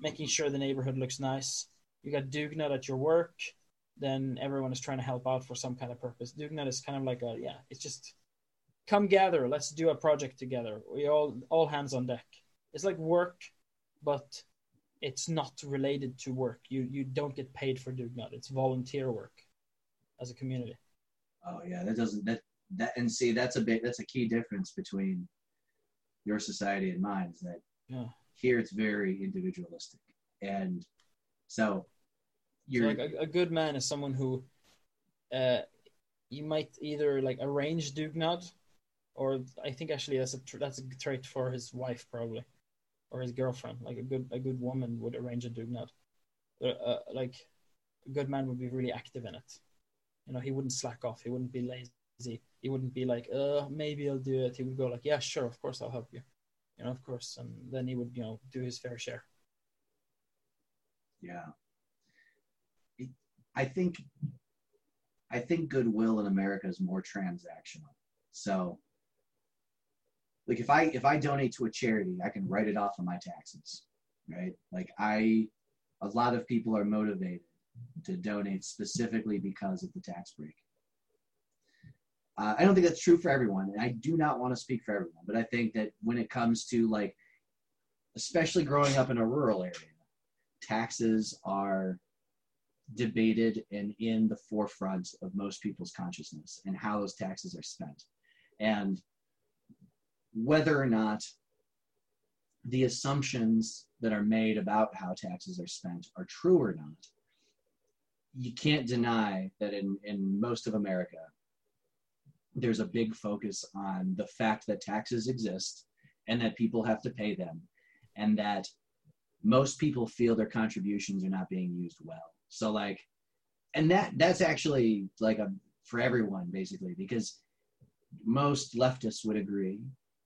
making sure the neighborhood looks nice. You got dugnad at your work, then everyone is trying to help out for some kind of purpose. Dugnad is kind of like a yeah, it's just come gather, let's do a project together. We all all hands on deck. It's like work, but it's not related to work. You you don't get paid for dugnad. It's volunteer work as a community. Oh yeah, that doesn't that that and see that's a big that's a key difference between your society and mine is that Yeah. Here it's very individualistic. And so So you're like a, a good man is someone who uh you might either like arrange dugnad or I think actually that's a that's a trait for his wife probably or his girlfriend. Like a good a good woman would arrange a dugnad uh, like a good man would be really active in it. You know he wouldn't slack off. He wouldn't be lazy. He wouldn't be like uh maybe I'll do it. He would go like yeah sure of course I'll help you you know of course and then he would you know do his fair share. Yeah. I think i think goodwill in america is more transactional. So like if i if i donate to a charity i can write it off on my taxes right? Like i a lot of people are motivated to donate specifically because of the tax break uh, i don't think that's true for everyone and i do not want to speak for everyone but i think that when it comes to like especially growing up in a rural area taxes are debated and in the forefront of most people's consciousness and how those taxes are spent. And whether or not the assumptions that are made about how taxes are spent are true or not, you can't deny that in, in most of America, there's a big focus on the fact that taxes exist and that people have to pay them and that most people feel their contributions are not being used well. So like, and that that's actually like a for everyone basically because most leftists would agree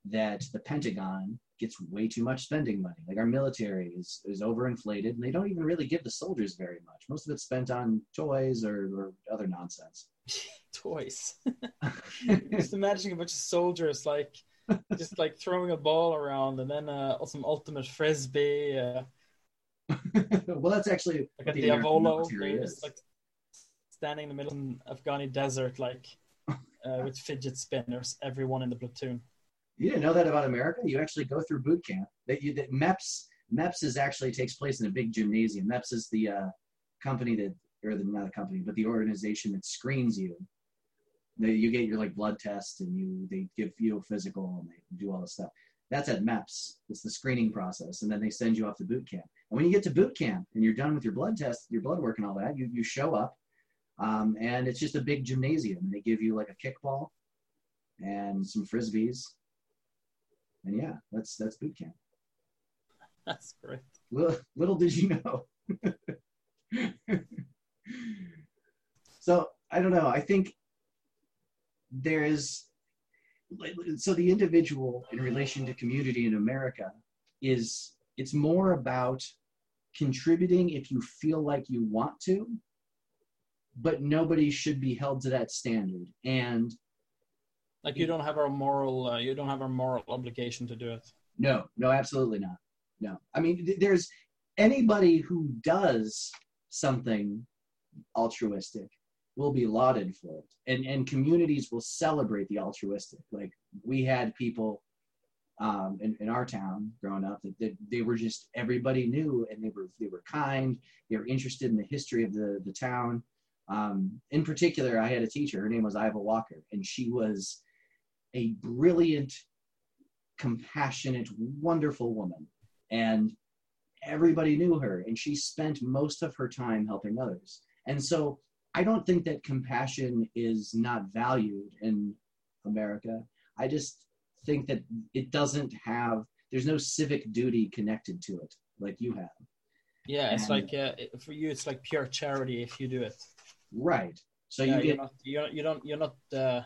that the Pentagon gets way too much spending money. Like our military is is overinflated, and they don't even really give the soldiers very much. Most of it's spent on toys or, or other nonsense. toys just imagining a bunch of soldiers like just like throwing a ball around and then uh, some ultimate frisbee uh, well, that's actually like the American diavolo military they're is. just like standing in the middle of an afghani desert like uh, with fidget spinners everyone in the platoon You didn't know that about America? You actually go through boot camp. That you that MEPS MEPS is actually takes place in a big gymnasium. MEPS is the uh, company that, or the not a company, but the organization that screens you. They, you get your like blood test, and you they give you a physical, and they do all this stuff. That's at MEPS. It's the screening process, and then they send you off to boot camp. And when you get to boot camp and you're done with your blood test, your blood work, and all that, you you show up, um, and it's just a big gymnasium. And they give you like a kickball and some frisbees, and yeah, that's that's boot camp. That's great. Little, little did you know. so I don't know. I think there is so the individual in relation to community in America is it's more about contributing if you feel like you want to, but nobody should be held to that standard. And like you don't have a moral, uh, you don't have a moral obligation to do it. No, no, absolutely not. No, I mean, th- there's anybody who does something altruistic will be lauded for it. And and communities will celebrate the altruistic. Like we had people um, in, in our town growing up that, that they were just everybody knew and they were they were kind. They were interested in the history of the the town. Um, in particular i had a teacher her name was iva walker and she was a brilliant compassionate wonderful woman and everybody knew her and she spent most of her time helping others and so I don't think that compassion is not valued in America. I just think that it doesn't have, there's no civic duty connected to it like you have. Yeah, it's and, like, uh, for you, it's like pure charity if you do it. Right. So yeah, you get, you're not, you're, you don't, you're not, uh,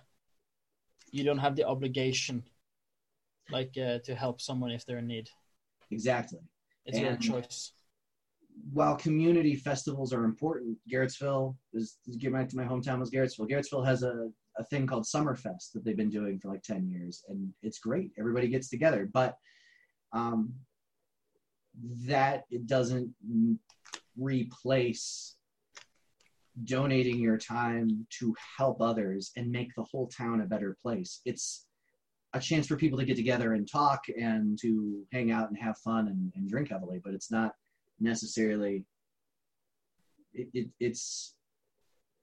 you don't have the obligation like uh, to help someone if they're in need. Exactly. It's and, your choice while community festivals are important, Garrettsville is get back to my hometown was Garrettsville. Garrettsville has a, a thing called Summerfest that they've been doing for like 10 years and it's great. Everybody gets together, but um, that it doesn't replace donating your time to help others and make the whole town a better place. It's a chance for people to get together and talk and to hang out and have fun and, and drink heavily, but it's not necessarily it, it, it's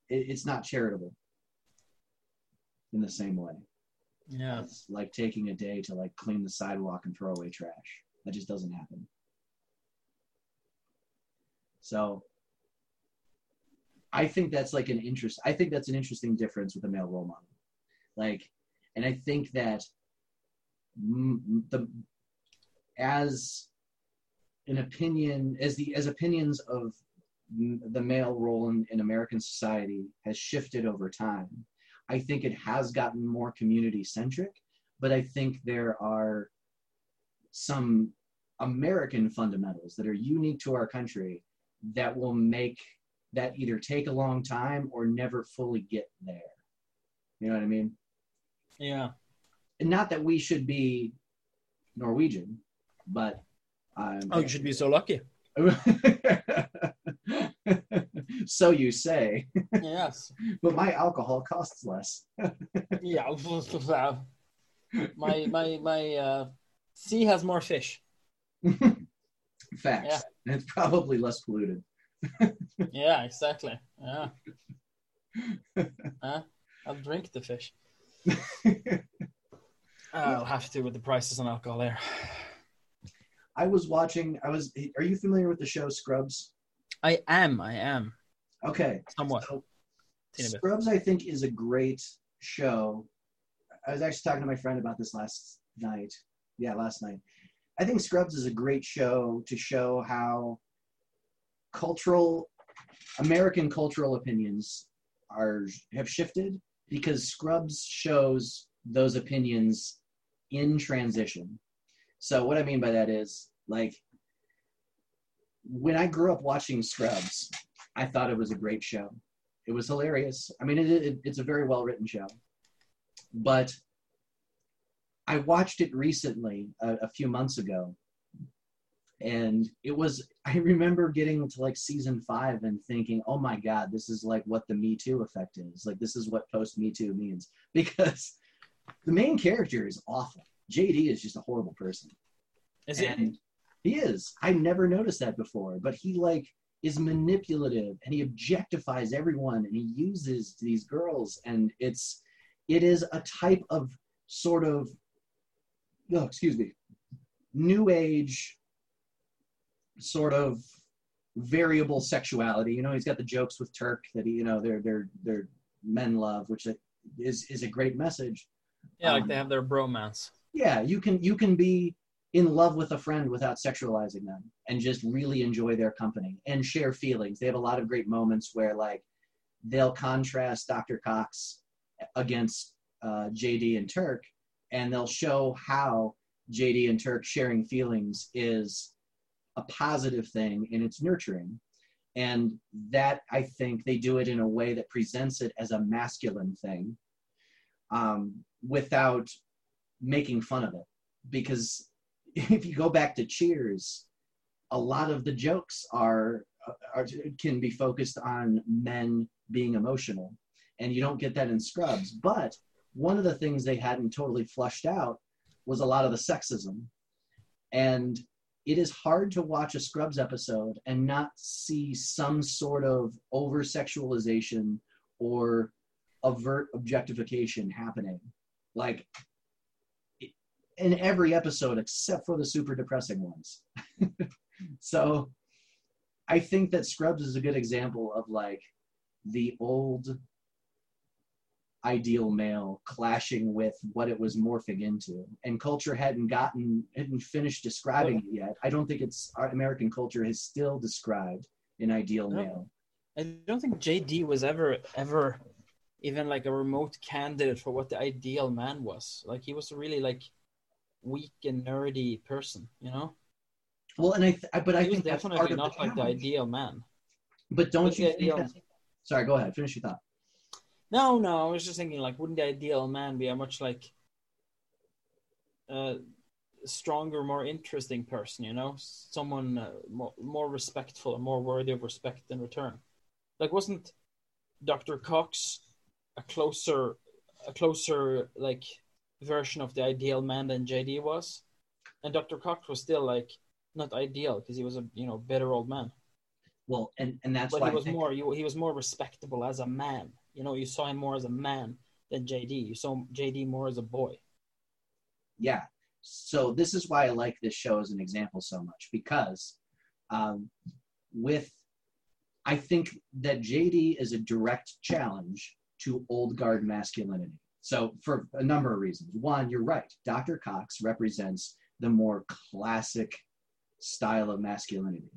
it, it's not charitable in the same way. Yeah. It's like taking a day to like clean the sidewalk and throw away trash. That just doesn't happen. So i think that's like an interest i think that's an interesting difference with a male role model like and i think that the as an opinion as the as opinions of the male role in, in American society has shifted over time. I think it has gotten more community centric, but I think there are some American fundamentals that are unique to our country that will make that either take a long time or never fully get there. You know what I mean? Yeah. And not that we should be Norwegian, but um, oh, you should be so lucky. so you say. Yes. but my alcohol costs less. yeah. My my my uh, sea has more fish. Facts. Yeah. It's probably less polluted. yeah, exactly. Yeah. huh? I'll drink the fish. I'll have to with the prices on alcohol there. I was watching. I was. Are you familiar with the show Scrubs? I am. I am. Okay. Somewhat. So, Scrubs, I think, is a great show. I was actually talking to my friend about this last night. Yeah, last night. I think Scrubs is a great show to show how cultural American cultural opinions are have shifted because Scrubs shows those opinions in transition. So what I mean by that is like when I grew up watching Scrubs, I thought it was a great show. It was hilarious. I mean, it, it, it's a very well written show, but I watched it recently, a, a few months ago, and it was. I remember getting to like season five and thinking, "Oh my god, this is like what the Me Too effect is. Like this is what post Me Too means." Because the main character is awful. JD is just a horrible person. Is and, it? He is. I never noticed that before, but he like is manipulative and he objectifies everyone and he uses these girls and it's it is a type of sort of no, excuse me, new age sort of variable sexuality. You know, he's got the jokes with Turk that he, you know, they're they're they're men love, which is is a great message. Yeah, like um, they have their bromance. Yeah, you can you can be in love with a friend without sexualizing them and just really enjoy their company and share feelings. They have a lot of great moments where like they'll contrast Dr. Cox against uh, JD and Turk, and they'll show how JD and Turk sharing feelings is a positive thing and it's nurturing. And that I think they do it in a way that presents it as a masculine thing um, without making fun of it. Because if you go back to Cheers, a lot of the jokes are, are can be focused on men being emotional, and you don't get that in Scrubs. But one of the things they hadn't totally flushed out was a lot of the sexism, and it is hard to watch a Scrubs episode and not see some sort of over sexualization or avert objectification happening. Like in every episode except for the super depressing ones. so I think that Scrubs is a good example of like the old ideal male clashing with what it was morphing into. And culture hadn't gotten hadn't finished describing it yet. I don't think it's our american culture has still described an ideal male. I don't think jd was ever ever even like a remote candidate for what the ideal man was. Like he was a really like weak and nerdy person you know? Well and i th- but he i think that's definitely not like the ideal man. But don't but you think ideal... sorry go ahead finish your thought no, no, I was just thinking like, wouldn't the ideal man be a much like uh, stronger, more interesting person? You know, someone uh, more, more respectful and more worthy of respect in return. Like, wasn't Doctor Cox a closer, a closer like version of the ideal man than JD was? And Doctor Cox was still like not ideal because he was a you know better old man. Well, and and that's but why he was think... more he was more respectable as a man. You know, you saw him more as a man than JD. You saw JD more as a boy. Yeah. So this is why I like this show as an example so much because um, with I think that JD is a direct challenge to old guard masculinity. So for a number of reasons. One, you're right. Dr. Cox represents the more classic style of masculinity.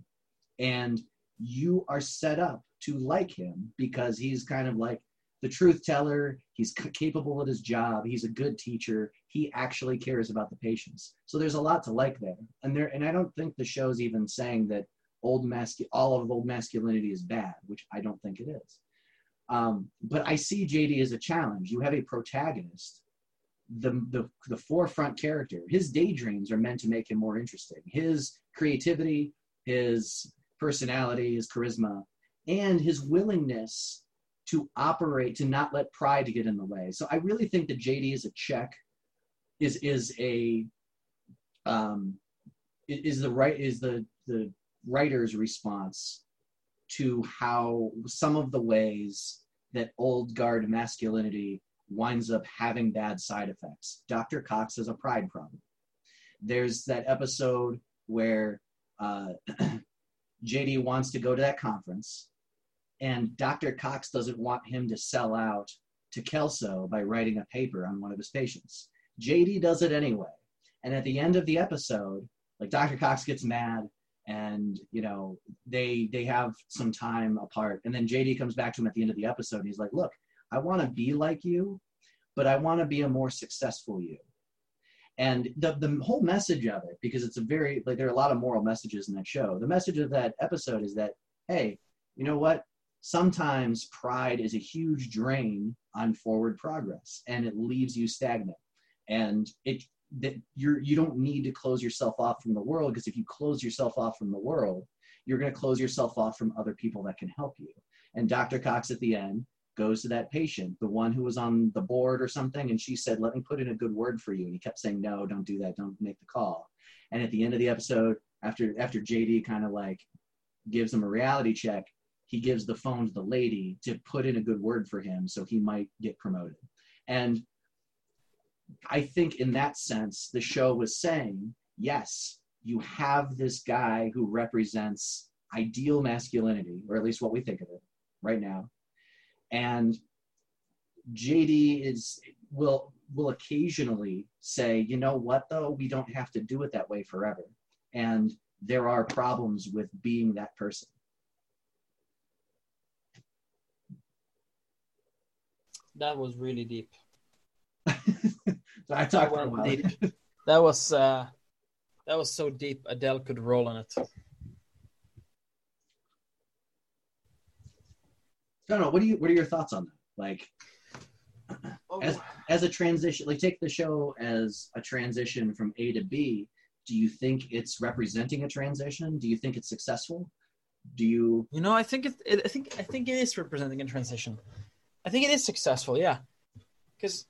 And you are set up to like him because he's kind of like the truth teller. He's capable at his job. He's a good teacher. He actually cares about the patients. So there's a lot to like there. And there, and I don't think the show's even saying that old mascu- all of old masculinity is bad, which I don't think it is. Um, but I see JD as a challenge. You have a protagonist, the, the the forefront character. His daydreams are meant to make him more interesting. His creativity, his personality, his charisma, and his willingness to operate to not let pride get in the way. So I really think that JD is a check, is is a um, is the right is the the writer's response to how some of the ways that old guard masculinity winds up having bad side effects. Dr. Cox has a pride problem. There's that episode where uh, JD wants to go to that conference and Dr. Cox doesn't want him to sell out to Kelso by writing a paper on one of his patients. JD does it anyway. And at the end of the episode, like Dr. Cox gets mad and you know they they have some time apart and then JD comes back to him at the end of the episode he's like, "Look, I want to be like you, but I want to be a more successful you." And the the whole message of it because it's a very like there are a lot of moral messages in that show. The message of that episode is that hey, you know what? Sometimes pride is a huge drain on forward progress and it leaves you stagnant. And it that you're you don't need to close yourself off from the world because if you close yourself off from the world you're going to close yourself off from other people that can help you. And dr cox at the end goes to that patient the one who was on the board or something and she said let me put in a good word for you. And he kept saying no don't do that. Don't make the call. And at the end of the episode after after JD kind of like gives him a reality check, he gives the phone to the lady to put in a good word for him so he might get promoted. And I think in that sense, the show was saying, yes, you have this guy who represents ideal masculinity, or at least what we think of it right now. And JD is will will occasionally say, you know what though, we don't have to do it that way forever. And there are problems with being that person. That was really deep. I talked for a while. Deep. That was uh, that was so deep. Adele could roll on it. No, no. What do you? What are your thoughts on that? Like, Oh, as as a transition, like take the show as a transition from A to B. Do you think it's representing a transition? Do you think it's successful? Do you? You know, I think it, it. I think I think it is representing a transition. I think it is successful. Yeah, because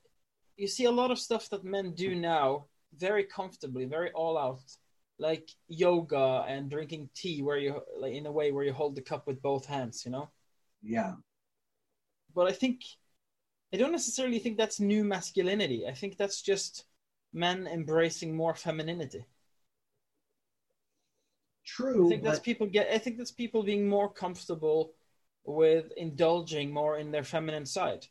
you see a lot of stuff that men do now very comfortably, very all out, like yoga and drinking tea, where you like in a way where you hold the cup with both hands. You know. Yeah. But I think I don't necessarily think that's new masculinity. I think that's just men embracing more femininity. True. I think that's people get. I think that's people being more comfortable with indulging more in their feminine side.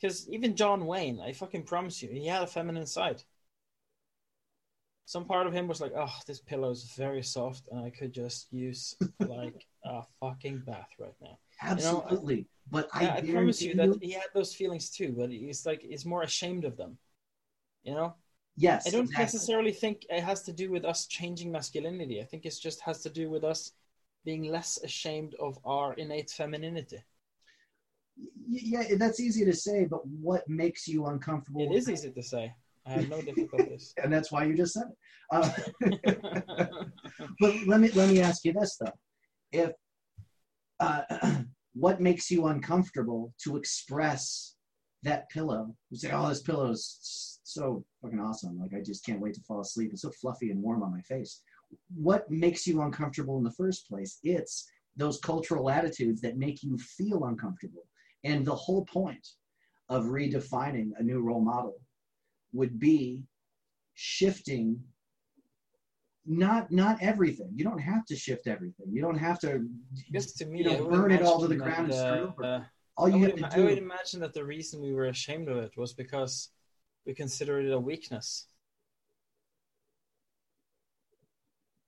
Because even John Wayne, I fucking promise you, he had a feminine side. Some part of him was like, "Oh, this pillow is very soft, and I could just use like a fucking bath right now." Absolutely. but I, Yeah, I, promise you that he had those feelings too, but he's like he's more ashamed of them. You know, Yes. I don't exactly. necessarily think it has to do with us changing masculinity. I think it just has to do with us being less ashamed of our innate femininity. Yeah, that's easy to say, but what makes you uncomfortable? it is easy to say. I have no difficulties. and that's why you just said it. Uh, but let me let me ask you this though: if uh, what makes you uncomfortable to express that pillow? You say, "Oh, this pillow is so fucking awesome! Like I just can't wait to fall asleep. It's so fluffy and warm on my face." What makes you uncomfortable in the first place? It's those cultural attitudes that make you feel uncomfortable. And the whole point of redefining a new role model would be shifting not not everything. You don't have to shift everything. You don't have to Just to me, You know, burn it all to the ground and that, start over. uh, all I you would, have to I would imagine that the reason we were ashamed of it was because we considered it a weakness.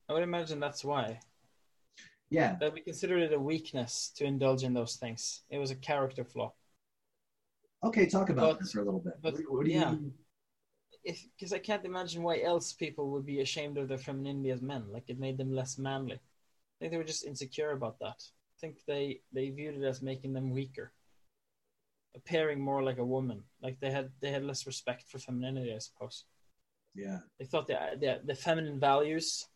I would imagine that's why. Yeah, That we considered it a weakness to indulge in those things. It was a character flaw. okay. Talk about But- this for a little bit. but, what, what do yeah. you? If because I can't imagine why else people would be ashamed of their femininity as men. Like it made them less manly. I think they were just insecure about that. I think they they viewed it as making them weaker, appearing more like a woman. Like they had they had less respect for femininity, I suppose. Yeah, They thought the the, the feminine values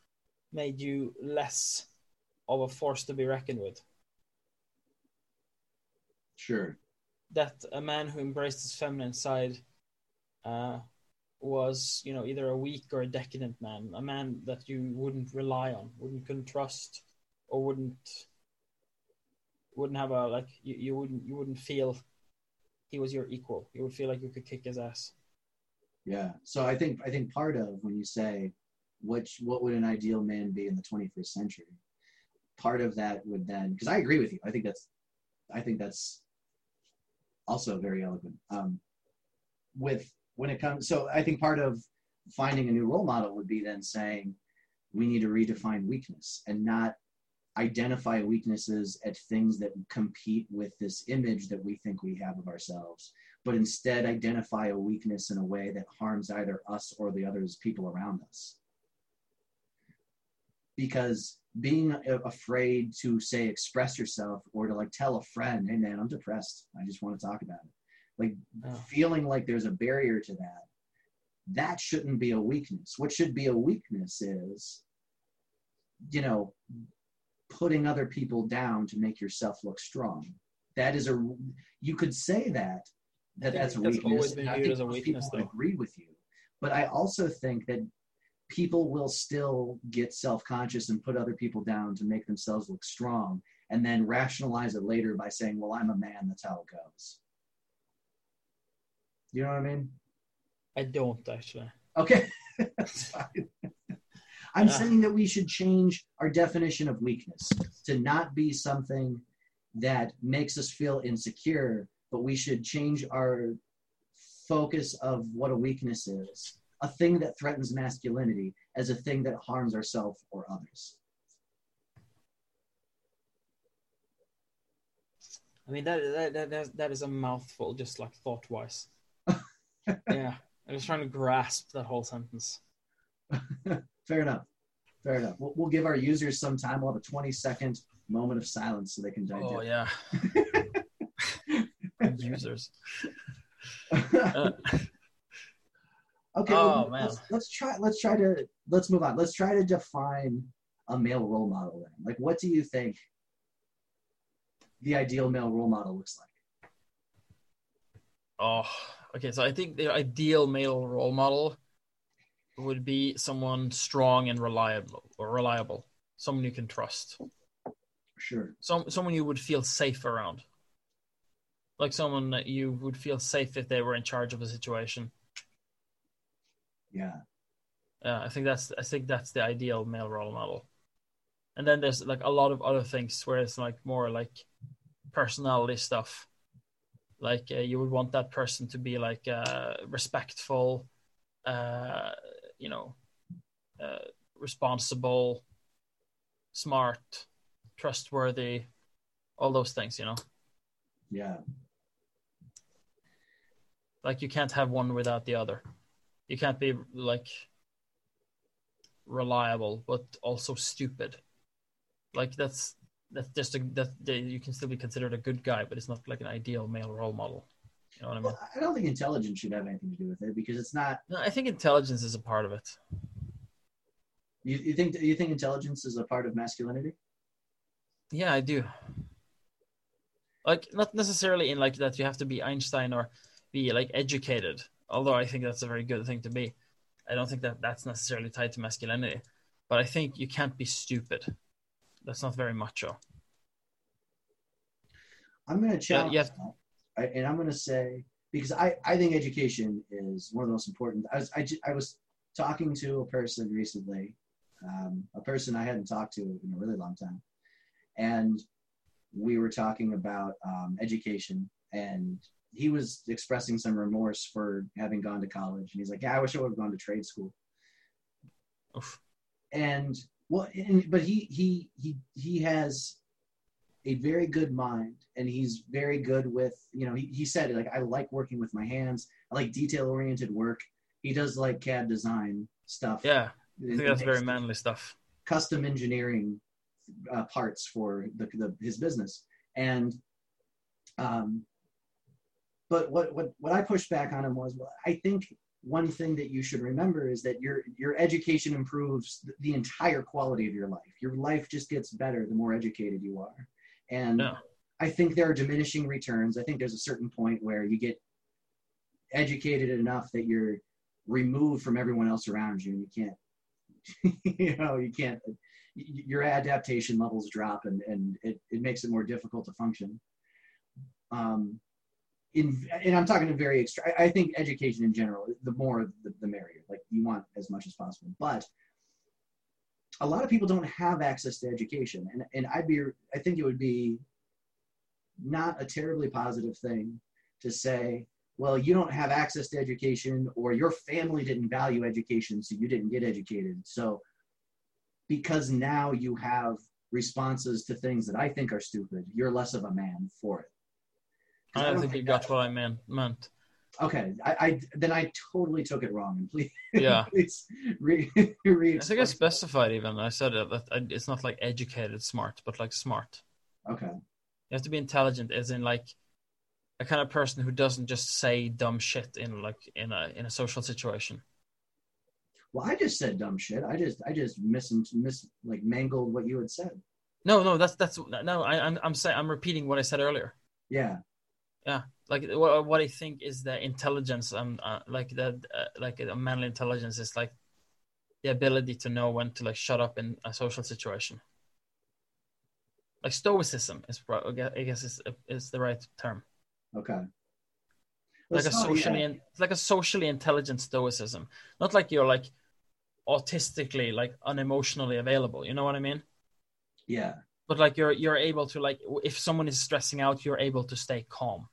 made you less of a force to be reckoned with. sure. That a man who embraced his feminine side uh, was, you know, either a weak or a decadent man, a man that you wouldn't rely on, wouldn't couldn't trust, or wouldn't wouldn't have a like you, you wouldn't you wouldn't feel he was your equal. You would feel like you could kick his ass. Yeah. So I think I think part of when you say which what would an ideal man be in the 21st century, part of that would then because I agree with you. I think that's I think that's also very eloquent. Um, with when it comes, so I think part of finding a new role model would be then saying we need to redefine weakness and not identify weaknesses at things that compete with this image that we think we have of ourselves but instead identify a weakness in a way that harms either us or the others people around us because being afraid to say express yourself or to like tell a friend hey man i'm depressed. I just want to talk about it. Like Oh. feeling like there's a barrier to that that shouldn't be a weakness. What should be a weakness is you know putting other people down to make yourself look strong. That is a you could say that that that's a think that's weakness always been viewed think as a weakness, people though. agree with you. But i also think that people will still get self-conscious and put other people down to make themselves look strong and then rationalize it later by saying well i'm a man that's how it goes you know what i mean I don't actually. okay i'm Yeah. saying that we should change our definition of weakness to not be something that makes us feel insecure but we should change our focus of what a weakness is a thing that threatens masculinity as a thing that harms ourselves or others I mean that that that that, that is a mouthful, just like thought wise. yeah, I'm just trying to grasp that whole sentence. fair enough fair enough we'll, we'll give our users some time we'll have a 20 second moment of silence so they can digest Oh yeah. Users. Uh, okay Oh, well, let's, let's try let's try to let's move on. Let's try to define a male role model then. Like what do you think the ideal male role model looks like? Oh, okay. So I think the ideal male role model would be someone strong and reliable, or reliable, someone you can trust, sure. Some someone you would feel safe around, like someone that you would feel safe if they were in charge of a situation. Yeah Yeah, I think that's I think that's the ideal male role model. And then there's like a lot of other things where it's like more like personality stuff. Like uh, you would want that person to be like uh, respectful, uh, you know, uh, responsible, smart, trustworthy, all those things. You know, yeah like you can't have one without the other. You can't be like reliable but also stupid. Like that's that's just a, that you can still be considered a good guy, but it's not like an ideal male role model. You know what I mean? well, i don't think intelligence should have anything to do with it because it's not No, I think intelligence is a part of it. you, you think you think intelligence is a part of masculinity Yeah, I do. Like not necessarily in like that you have to be Einstein or be like educated. Although I think that's a very good thing to be. I don't think that that's necessarily tied to masculinity. But I think you can't be stupid. That's not very macho. i'm going to challenge you have- that, I- and i'm going to say because I, I think education is one of the most important i was, I, I was talking to a person recently um, a person i hadn't talked to in a really long time and we were talking about um, education and he was expressing some remorse for having gone to college. And he's like yeah i wish i would have gone to trade school. Oof. and well and, but he he he he has a very good mind and he's very good with you know he, he said like i like working with my hands. I like detail oriented work. He does like cad design stuff. Yeah, I think that's very manly stuff. custom engineering uh, parts for the, the his business. And um but what what what i pushed back on him was well, i think one thing that you should remember is that your your education improves the entire quality of your life. Your life just gets better the more educated you are. And Yeah. i think there are diminishing returns. I think there's a certain point where you get educated enough that you're removed from everyone else around you and you can't you know you can't your adaptation levels drop and, and it, it makes it more difficult to function. Um, in, and i'm talking in very extra I, I think education in general the more the, the merrier like you want as much as possible. But a lot of people don't have access to education. And, and i'd be i think it would be not a terribly positive thing to say well you don't have access to education or your family didn't value education so you didn't get educated. So because now you have responses to things that i think are stupid you're less of a man for it I don't think you got what I meant. meant. okay I, I then i totally took it wrong and please Yeah. please re, re- I think I specified even. I said it, that it's not like educated, smart, but like smart. okay You have to be intelligent, as in like a kind of person who doesn't just say dumb shit in like in a in a social situation. well i just said dumb shit i just i just mis, mis like mangled what you had said No, no, that's that's no. I, I'm I'm saying I'm repeating what I said earlier. yeah Like what, what I think is the intelligence. Um, uh, like that, uh, like a manly intelligence is like the ability to know when to like shut up in a social situation. Like stoicism is, I guess- is is the right term. Okay. like a socially yeah. like a socially intelligent stoicism not like you're like autistically like unemotionally available you know what i mean Yeah. But like you're you're able to like if someone is stressing out you're able to stay calm.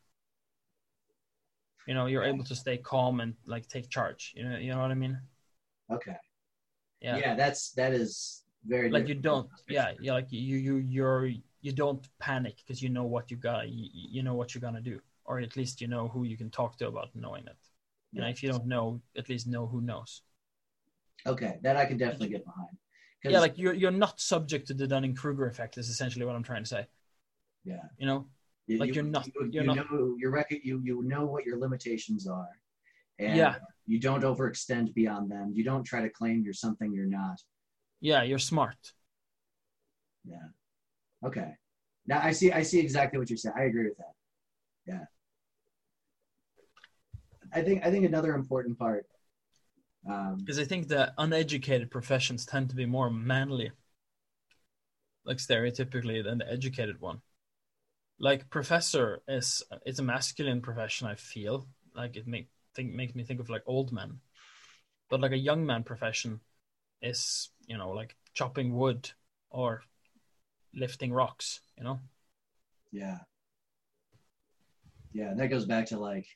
You know you're able to stay calm and like take charge. You know you know what i mean? Okay. yeah, Yeah. That's that is very like you don't yeah yeah like you you you're you don't panic because you know what you got you, you know what you're gonna do or at least you know who you can talk to about knowing it. You know if you don't know at least know who knows. Okay, that I can definitely get behind. Yeah like you're you're not subject to the dunning-kruger effect is essentially what i'm trying to say yeah, you know You- like you- you're not- You, you're you not- know your record. You you know what your limitations are, and Yeah. you don't overextend beyond them. You don't try to claim you're something you're not. yeah you're smart Yeah. Okay. Now I see. I see exactly what you're saying. I agree with that. Yeah. I think. I think another important part. Um, because i think the uneducated professions tend to be more manly like stereotypically than the educated one like professor is it's a masculine profession i feel like it make think makes me think of like old men but like a young man profession is you know like chopping wood or lifting rocks you know yeah. Yeah, and that goes back to like.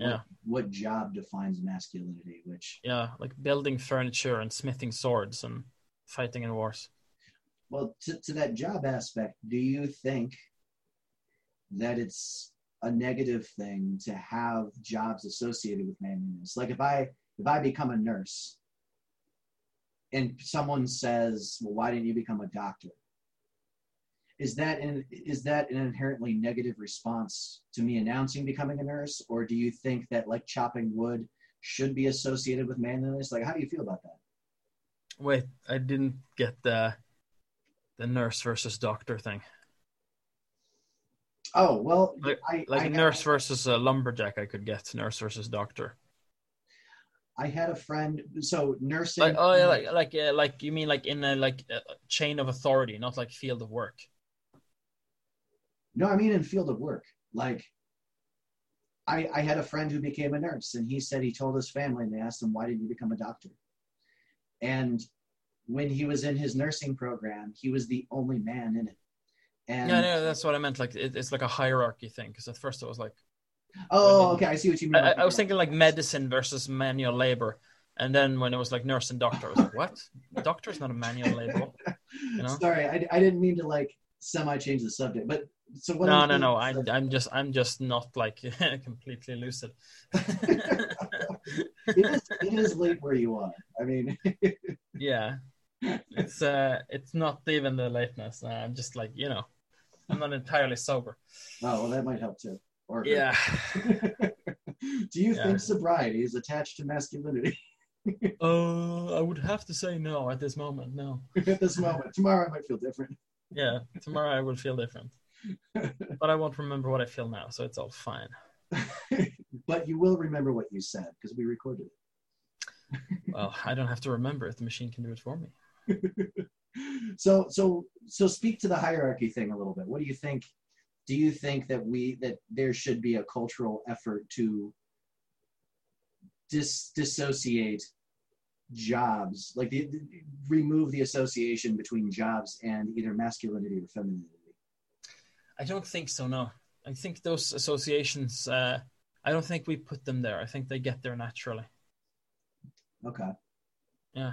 What, Yeah. What job defines masculinity? Which yeah like building furniture and smithing swords and fighting in wars Well, to, to that job aspect, do you think that it's a negative thing to have jobs associated with manliness? Like if I if I become a nurse and someone says, "Well, why didn't you become a doctor?" Is that an, is that an inherently negative response to me announcing becoming a nurse, or do you think that like chopping wood should be associated with manliness? Like, how do you feel about that? wait i didn't get the the nurse versus doctor thing Oh well, Like- I, like I a nurse versus a lumberjack i could get nurse versus doctor I had a friend. So nursing. like oh yeah like like uh, like you mean like in a like a chain of authority not like field of work no, I mean in field of work. Like, I I had a friend who became a nurse, and he said he told his family, and they asked him, "Why did you become a doctor?" And when he was in his nursing program, he was the only man in it. And yeah no, that's what i meant like it, it's like a hierarchy thing because at first i was like oh, okay, I see what you mean. I I was thinking like medicine versus manual labor and then when it was like nurse and doctor i was like what doctor is not a manual labor you know? Sorry, I, I didn't mean to like semi change the subject, but so what? no no no is I, that- i'm just i'm just not like completely lucid it is it is late where you are. I mean, yeah it's uh it's not even the lateness uh, i'm just like you know i'm not entirely sober oh well, that might help too. Or yeah Do you Yeah. think sobriety is attached to masculinity uh i would have to say no at this moment no at this moment? Tomorrow I might feel different. yeah tomorrow i will feel different but i won't remember what i feel now so it's all fine but you will remember what you said because we recorded it. well i don't have to remember it the machine can do it for me so so so speak to the hierarchy thing a little bit. What do you think? Do you think that we that there should be a cultural effort to dis dissociate jobs, like the, remove the association between jobs and either masculinity or femininity? I don't think so. No, I think those associations. Uh, I don't think we put them there. I think they get there naturally. Okay. Yeah,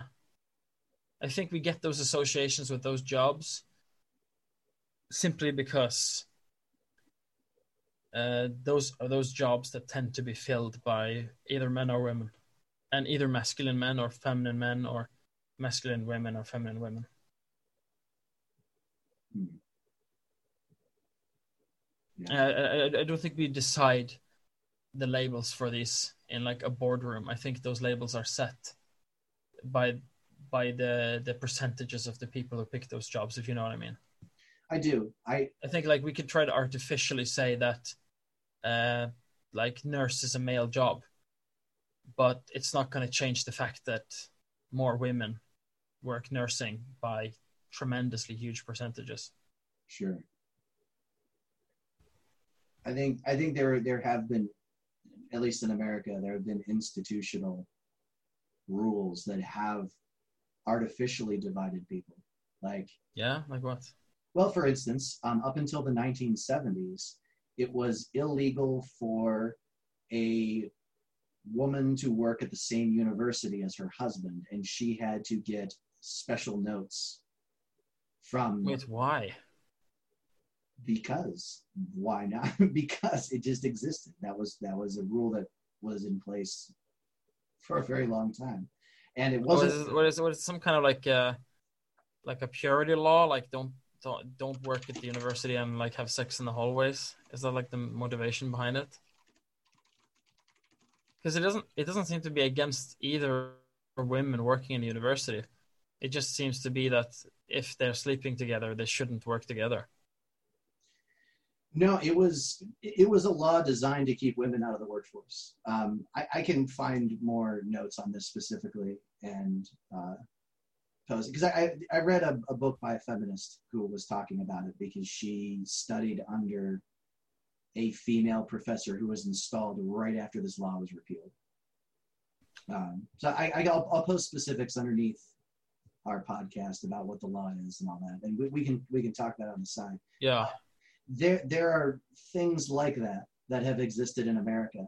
I think we get those associations with those jobs simply because uh, those are those jobs that tend to be filled by either men or women, and either masculine men or feminine men or masculine women or feminine women. Yeah. Uh, I, I- I don't think we decide the labels for these in like a boardroom. I think those labels are set by by the the percentages of the people who pick those jobs. If you know what I mean. I do. I I think like we could try to artificially say that, uh, like nurse is a male job, but it's not going to change the fact that more women work nursing by tremendously huge percentages. Sure. I think I think there there have been, at least in America, there have been institutional rules that have artificially divided people. Like Yeah, like what? well, for instance, um, up until the 1970s, it was illegal for a woman to work at the same university as her husband, and she had to get special notes from Wait, why? Because why not because it just existed that was that was a rule that was in place for a very long time and it What wasn't is what is some kind of like uh like a purity law? Like don't don't don't work at the university and like have sex in the hallways. Is that like the motivation behind it? Because it doesn't it doesn't seem to be against either women working in the university. It just seems to be that if they're sleeping together, they shouldn't work together. No it was it was a law designed to keep women out of the workforce um, I, I can find more notes on this specifically and uh, post because I, I read a, a book by a feminist who was talking about it because she studied under a female professor who was installed right after this law was repealed. Um, so I, I, will I'll post specifics underneath our podcast about what the law is and all that, and we, we can we can talk that on the side. Yeah. There there are things like that that have existed in America,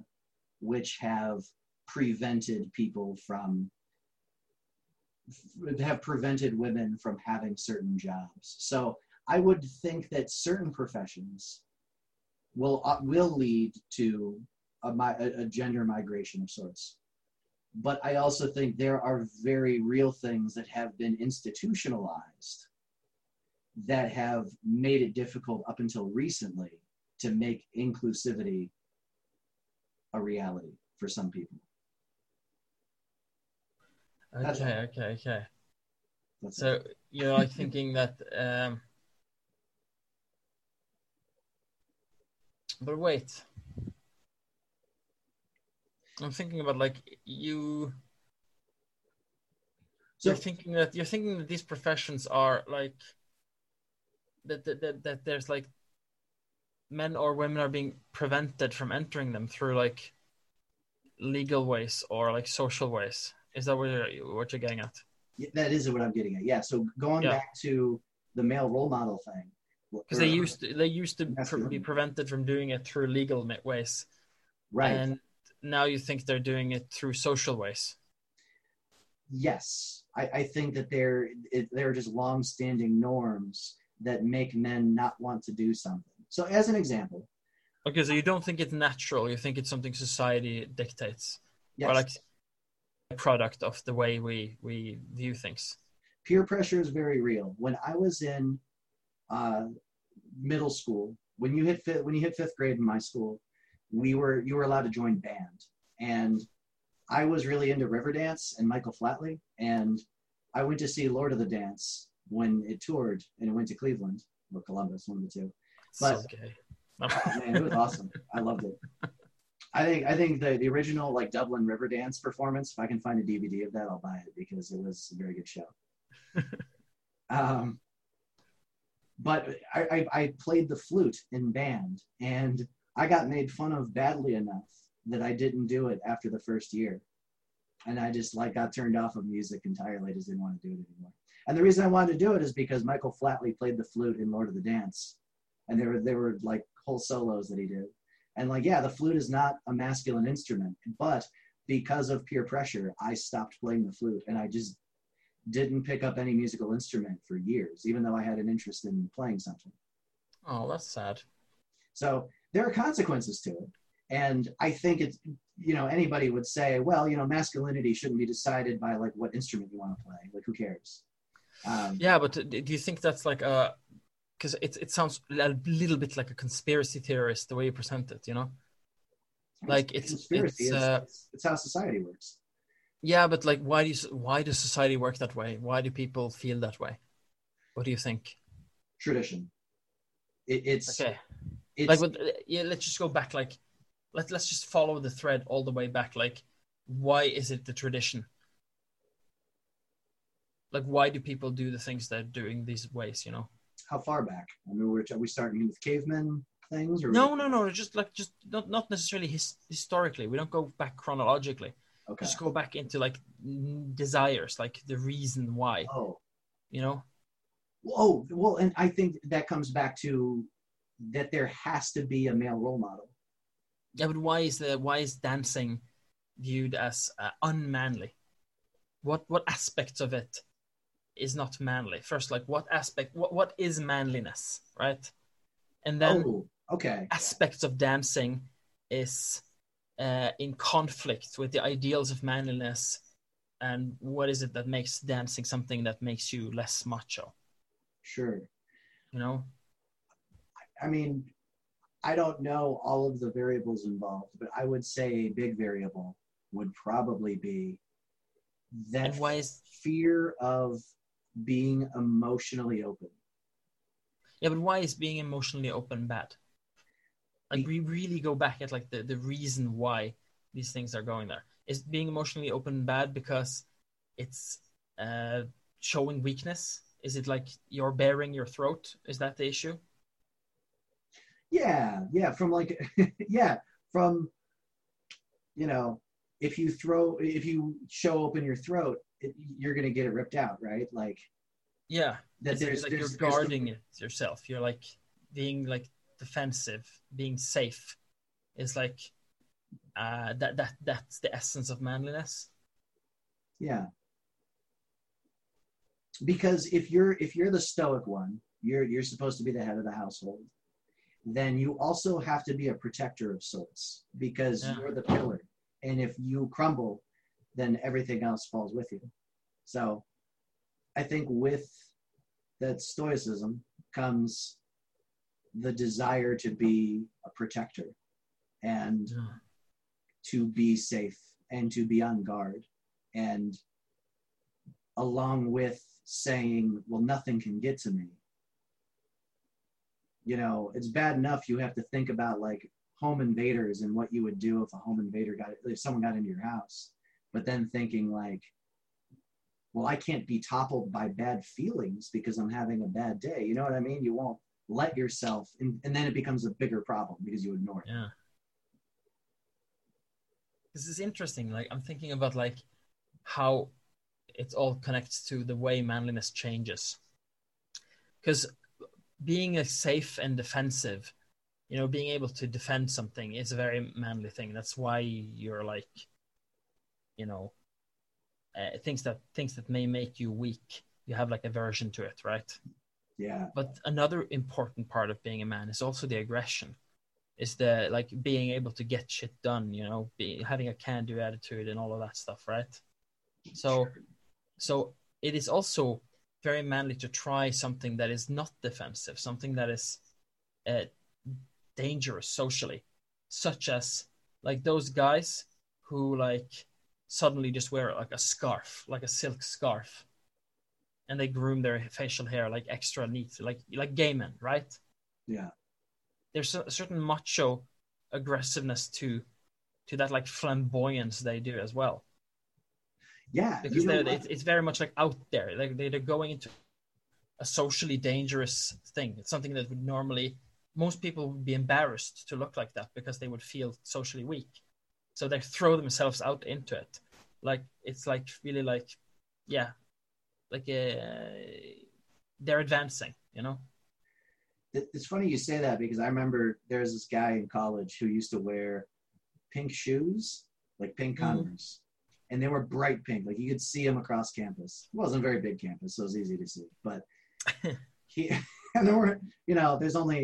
which have prevented people from have prevented women from having certain jobs. So I would think that certain professions will uh, will lead to a, a, a gender migration of sorts. But I also think there are very real things that have been institutionalized that have made it difficult up until recently to make inclusivity a reality for some people. That's- Okay. Okay. Okay. That's it. So you're like thinking that. Um, but wait, I'm thinking about like you. So- you're thinking that you're thinking that these professions are like that that that, there's like men or women are being prevented from entering them through like legal ways or like social ways. Is that what you're what you're getting at? Yeah, that is what I'm getting at. Yeah. So going Yeah. back to the male role model thing, because they used to, they used to pre- be prevented from doing it through legal ways, right. and now you think they're doing it through social ways. yes, I, I think that there are just long-standing norms that make men not want to do something. So, as an example, Okay, so you don't think it's natural; you think it's something society dictates, yes, or like a product of the way we we view things. peer pressure is very real. When I was in uh, middle school, when you hit fifth, when you hit fifth grade in my school, we were you were allowed to join band, and I was really into Riverdance and Michael Flatley, and I went to see Lord of the Dance when it toured and it went to Cleveland or Columbus, one of the two. But- so gay. No. Oh, man, it was awesome. I loved it. I think I think the, the original like Dublin Riverdance performance. If I can find a DVD of that, I'll buy it because it was a very good show. um, but I, I, I played the flute in band, and I got made fun of badly enough that I didn't do it after the first year, and I just like got turned off of music entirely. I just didn't want to do it anymore. And the reason I wanted to do it is because Michael Flatley played the flute in Lord of the Dance, and there were there were like whole solos that he did. And like, yeah, the flute is not a masculine instrument, but because of peer pressure, I stopped playing the flute and I just didn't pick up any musical instrument for years, even though I had an interest in playing something. Oh, that's sad. So there are consequences to it. And I think it's, you know, anybody would say, well, you know, masculinity shouldn't be decided by like what instrument you want to play. Like, who cares? Um, Yeah, but do you think that's like a? Because it it sounds a little bit like a conspiracy theorist the way you present it. You know. like, it's- conspiracy. it's, It's, uh, it's, it's how society works. Yeah, but like, why do you, why does society work that way? Why do people feel that way? What do you think? Tradition. It, it's Okay, it's like, with, yeah, let's just go back. Like, let let's just follow the thread all the way back. Like, why is it the tradition? Like why do people do the things they're doing these ways? You know. How far back? I mean, we're, are we starting with cavemen things or No, no, no. Just like just not not necessarily his, historically. We don't go back chronologically. Okay. Just go back into like desires, like the reason why. Oh, You know. oh, well, and I think that comes back to that there has to be a male role model. Yeah, but why is the why is dancing viewed as uh, unmanly? What what aspects of it is not manly? First, like what aspect? What what is manliness, right? And then oh, okay. aspects of dancing is uh, in conflict with the ideals of manliness, and what is it that makes dancing something that makes you less macho? Sure. You know? I mean, I don't know all of the variables involved, but I would say a big variable would probably be that And why is fear of being emotionally open. Yeah, but why is being emotionally open bad? Like we really go back at like the, the reason why these things are going there. Is being emotionally open bad because it's uh, showing weakness? Is it like you're baring your throat? Is that the issue? Yeah, yeah, from like, yeah, from, you know, if you throw, if you show open your throat, it, you're gonna get it ripped out, right? Like Yeah, that. There's, like there's, you're there's the- guarding it yourself. You're like being like defensive, being safe. Is like uh, that that that's the essence of manliness. Yeah. Because if you're if you're the stoic one, you're you're supposed to be the head of the household. Then you also have to be a protector of sorts because Yeah. you're the pillar. And if you crumble, then everything else falls with you. So I think with that stoicism comes the desire to be a protector and to be safe and to be on guard. And along with saying well nothing can get to me you know it's bad enough you have to think about like home invaders and what you would do if a home invader got if someone got into your house but then thinking like well i can't be toppled by bad feelings because i'm having a bad day you know what i mean you won't let yourself and, and then it becomes a bigger problem because you ignore it Yeah. This is interesting. Like I'm thinking about like how it all connects to the way manliness changes. Because being a safe and defensive, you know, being able to defend something is a very manly thing. That's why you're like, you know, uh, things that things that may make you weak. You have like aversion to it, right? yeah But another important part of being a man is also the aggression. Is the like being able to get shit done, you know, be, having a can-do attitude and all of that stuff, right? So, so it is also very manly to try something that is not defensive, something that is uh, dangerous socially, such as like those guys who like suddenly just wear like a scarf, like a silk scarf, and they groom their facial hair like extra neat, like like gay men, right? yeah. There's a certain macho aggressiveness to to that like flamboyance they do as well. Yeah because you know they're, it's, it's very much like out there. Like they- they're going into a socially dangerous thing. It's something that would normally most people would be embarrassed to look like that because they would feel socially weak so they throw themselves out into it like it's like really like yeah like uh, they're advancing you know It's funny you say that because I remember there was this guy in college who used to wear pink shoes, like pink Mhm. Converse, and they were bright pink. Like you could see him across campus. It wasn't a very big campus, so it was easy to see. But he and there were, you know, there's only,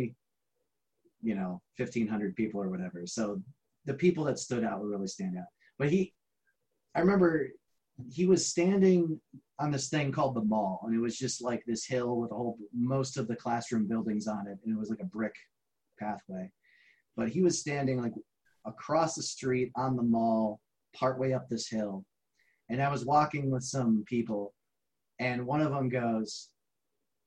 you know, fifteen hundred people or whatever. So the people that stood out would really stand out. But he, I remember he was standing on this thing called the mall, and it was just like this hill with a whole most of the classroom buildings on it, and it was like a brick pathway. But he was standing like across the street on the mall, partway up this hill, and I was walking with some people, and one of them goes,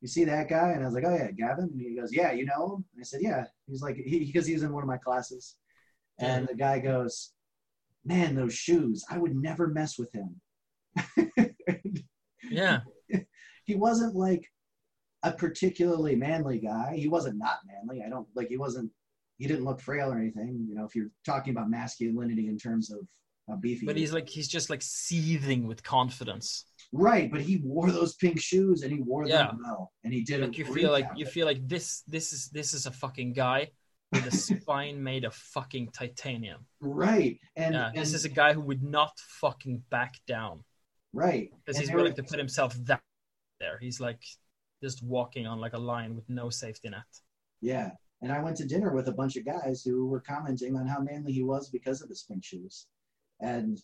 "You see that guy?" And I was like, "Oh yeah, Gavin." And he goes, "Yeah, you know him?" And I said, "Yeah." He's like, because he in one of my classes, and the guy goes, "Man, those shoes! I would never mess with him." yeah he wasn't like a particularly manly guy. He wasn't not manly. I don't like he wasn't he didn't look frail or anything. You know, if you're talking about masculinity in terms of how beefy. But he's like he's just like seething with confidence. right, but he wore those pink shoes and he wore Yeah. them well, and he did. Like you feel like you feel like this this is this is a fucking guy with a spine made of fucking titanium. right, and, Yeah, and this is a guy who would not fucking back down right because he's willing were- to put himself that there. He's like just walking on like a line with no safety net. Yeah. And I went to dinner with a bunch of guys who were commenting on how manly he was because of his pink shoes. And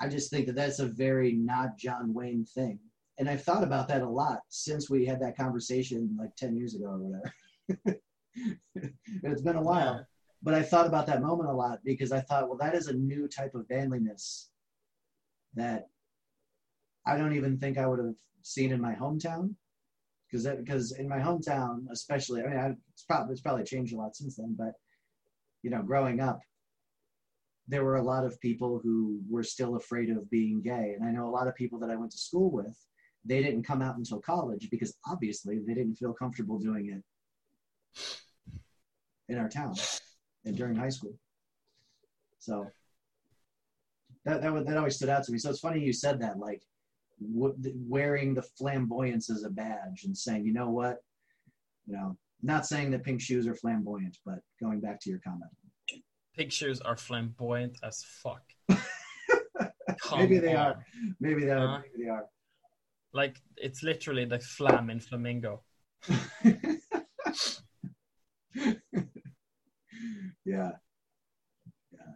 I just think that that's a very not John Wayne thing. And I've thought about that a lot since we had that conversation like 10 years ago or whatever. it's been a while. But I thought about that moment a lot because I thought, well, that is a new type of manliness that I don't even think I would have seen in my hometown. Because because in my hometown, especially, I mean, I, it's probably it's probably changed a lot since then. But you know, growing up, there were a lot of people who were still afraid of being gay, and I know a lot of people that I went to school with. They didn't come out until college because obviously they didn't feel comfortable doing it in our town and during high school. So that that, that always stood out to me. So it's funny you said that, like w- wearing the flamboyance as a badge and saying, you know what, you know, not saying that pink shoes are flamboyant, but going back to your comment, Pig shoes are flamboyant as fuck. Maybe they on. are, maybe they are, Huh? maybe they are. Like it's literally the flam in flamingo. yeah, yeah.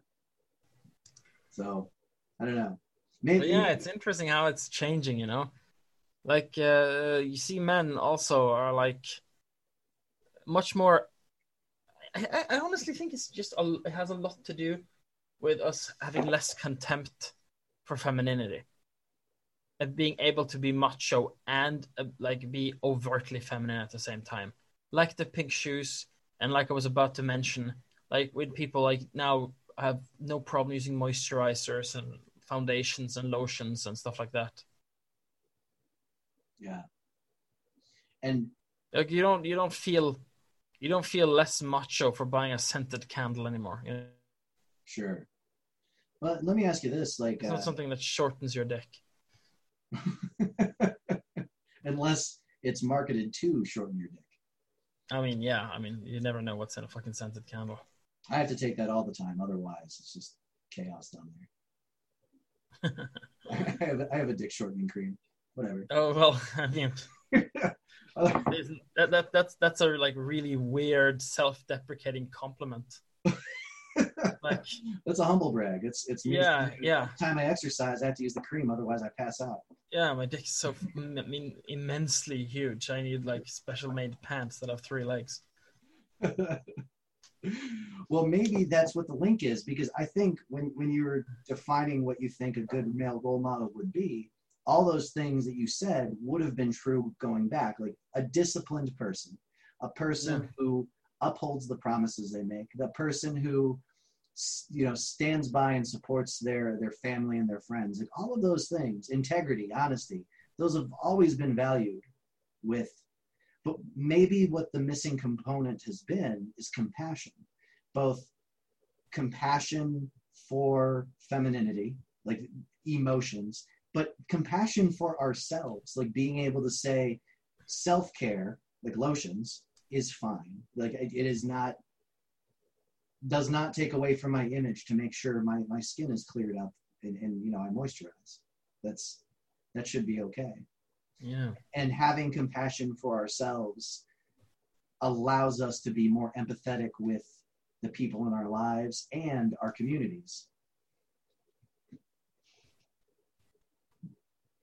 So I don't know. Maybe yeah, it's interesting how it's changing, you know. Like uh, you see, men also are like much more. I, I- I honestly think it's just a, it has a lot to do with us having less contempt for femininity and being able to be macho and uh, like be overtly feminine at the same time, like the pink shoes, and like I was about to mention, like with people like now I have no problem using moisturizers and foundations and lotions and stuff like that. yeah. And Like you don't you don't feel you don't feel less macho for buying a scented candle anymore. You know? sure. Well, let me ask you this: like, It's uh, not something that shortens your dick. unless it's marketed to shorten your dick. I mean, yeah, I mean, you never know what's in a fucking scented candle. I have to take that all the time. Otherwise, it's just chaos down there. I have, I have a dick shortening cream. Whatever. Oh well, I mean, that, that that's that's a like really weird self-deprecating compliment. Like, That's a humble brag. It's it's yeah, yeah, Every time I exercise, I have to use the cream. Otherwise, I pass out. yeah. My dick is so I mean immensely huge. I need like special made pants that have three legs. Well, maybe that's what the link is because I think when when you're defining what you think a good male role model would be, all those things that you said would have been true going back. Like a disciplined person, a person who upholds the promises they make, the person who you know stands by and supports their their family and their friends. Like all of those things, integrity, honesty, those have always been valued with but maybe what the missing component has been is compassion, both compassion for femininity, like emotions, but compassion for ourselves, like being able to say self care, like lotions, is fine. Like it is not, does not take away from my image to make sure my, my skin is cleared up and, and you know I moisturize. That's that should be okay Yeah, and having compassion for ourselves allows us to be more empathetic with the people in our lives and our communities.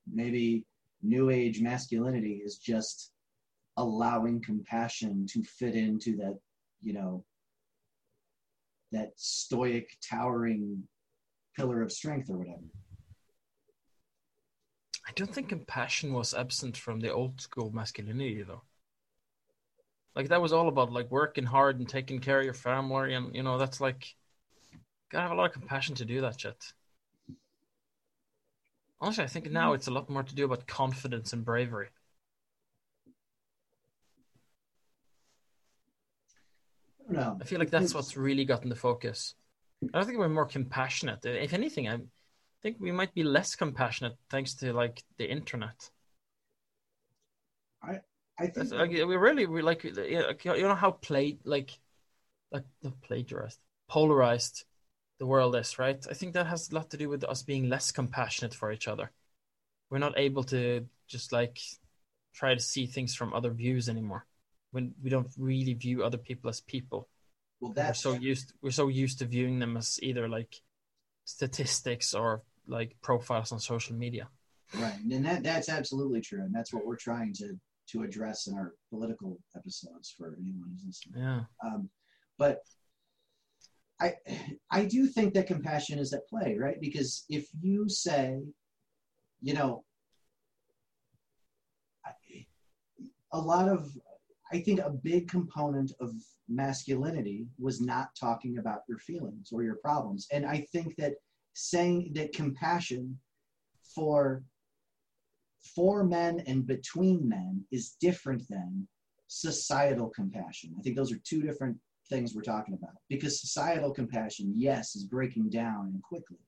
Maybe new age masculinity is just allowing compassion to fit into that, you know, that stoic, towering pillar of strength or whatever. I don't think compassion was absent from the old school masculinity though. Like that was all about like working hard and taking care of your family, and you know that's like gotta have a lot of compassion to do that shit. Honestly, I think now mm. it's a lot more to do about confidence and bravery. I. I feel like that's what's really gotten the focus. I don't think we're more compassionate. If anything, I think we might be less compassionate thanks to like the internet. I I think That's, like, we really we like you know how play like like the plagiarized polarized the world is right. I think that has a lot to do with us being less compassionate for each other. We're not able to just like try to see things from other views anymore. When we don't really view other people as people. well, we're so used we're so used to viewing them as either like statistics or like profiles on social media. right, and that that's absolutely true, and that's what we're trying to to address in our political episodes for anyone who's listening. Yeah. Um, but I I do think that compassion is at play, right? Because if you say, you know, a lot of I think a big component of masculinity was not talking about your feelings or your problems, and I think that saying that compassion for for men and between men is different than societal compassion. I think those are two different things we're talking about because societal compassion, yes, is breaking down and quickly.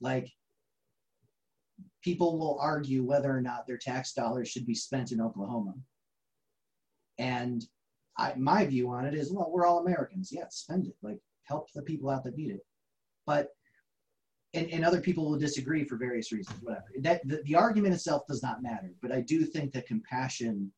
Like people will argue whether or not their tax dollars should be spent in Oklahoma. And I, my view on it is, well, we're all Americans. Yeah, spend it. Like help the people out that need it. But and, and other people will disagree for various reasons, whatever. That the, the argument itself does not matter. But I do think that compassion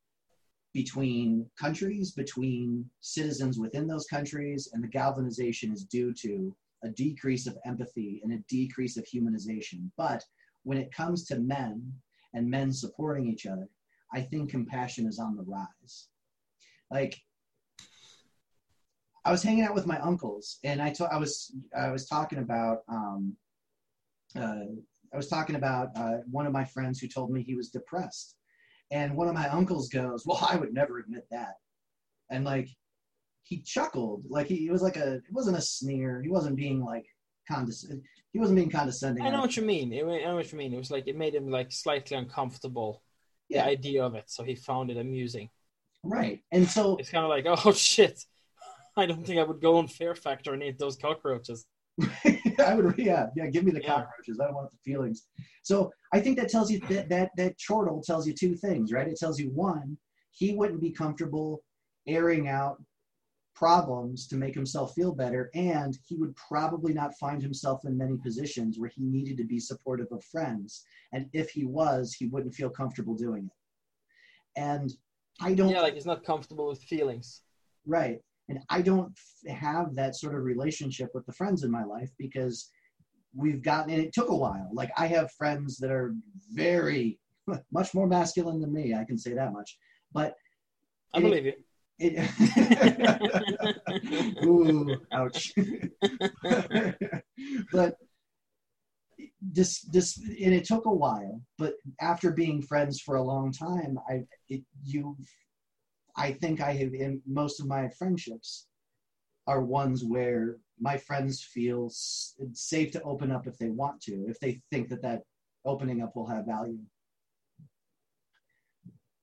between countries, between citizens within those countries, and the galvanization is due to a decrease of empathy and a decrease of humanization. But when it comes to men and men supporting each other, I think compassion is on the rise. Like I was hanging out with my uncles, and I ta- I was I was talking about um, uh, I was talking about uh, one of my friends who told me he was depressed, and one of my uncles goes, "Well, I would never admit that," and like he chuckled, like he it was like a it wasn't a sneer, he wasn't being like condescending, he wasn't being condescending. I know what you mean. It, I know what you mean. It was like it made him like slightly uncomfortable. Yeah. The idea of it, so he found it amusing. right, and so It's kind of like, oh shit, I don't think I would go on Fear Factor and eat those cockroaches. I would, yeah, yeah. Give me the Yeah. cockroaches. I don't want the feelings. So I think that tells you that that that chortle tells you two things, right? It tells you one, he wouldn't be comfortable airing out problems to make himself feel better, and he would probably not find himself in many positions where he needed to be supportive of friends. And if he was, he wouldn't feel comfortable doing it. And I don't Yeah, like he's not comfortable with feelings. Right. And I don't f- have that sort of relationship with the friends in my life because we've gotten, and it took a while. Like, I have friends that are very, much more masculine than me. I can say that much. But I It- believe you. it, ooh, ouch. but this, this, and it took a while. But after being friends for a long time, I, it, you, I think I have in most of my friendships are ones where my friends feel it's safe to open up if they want to, if they think that that opening up will have value.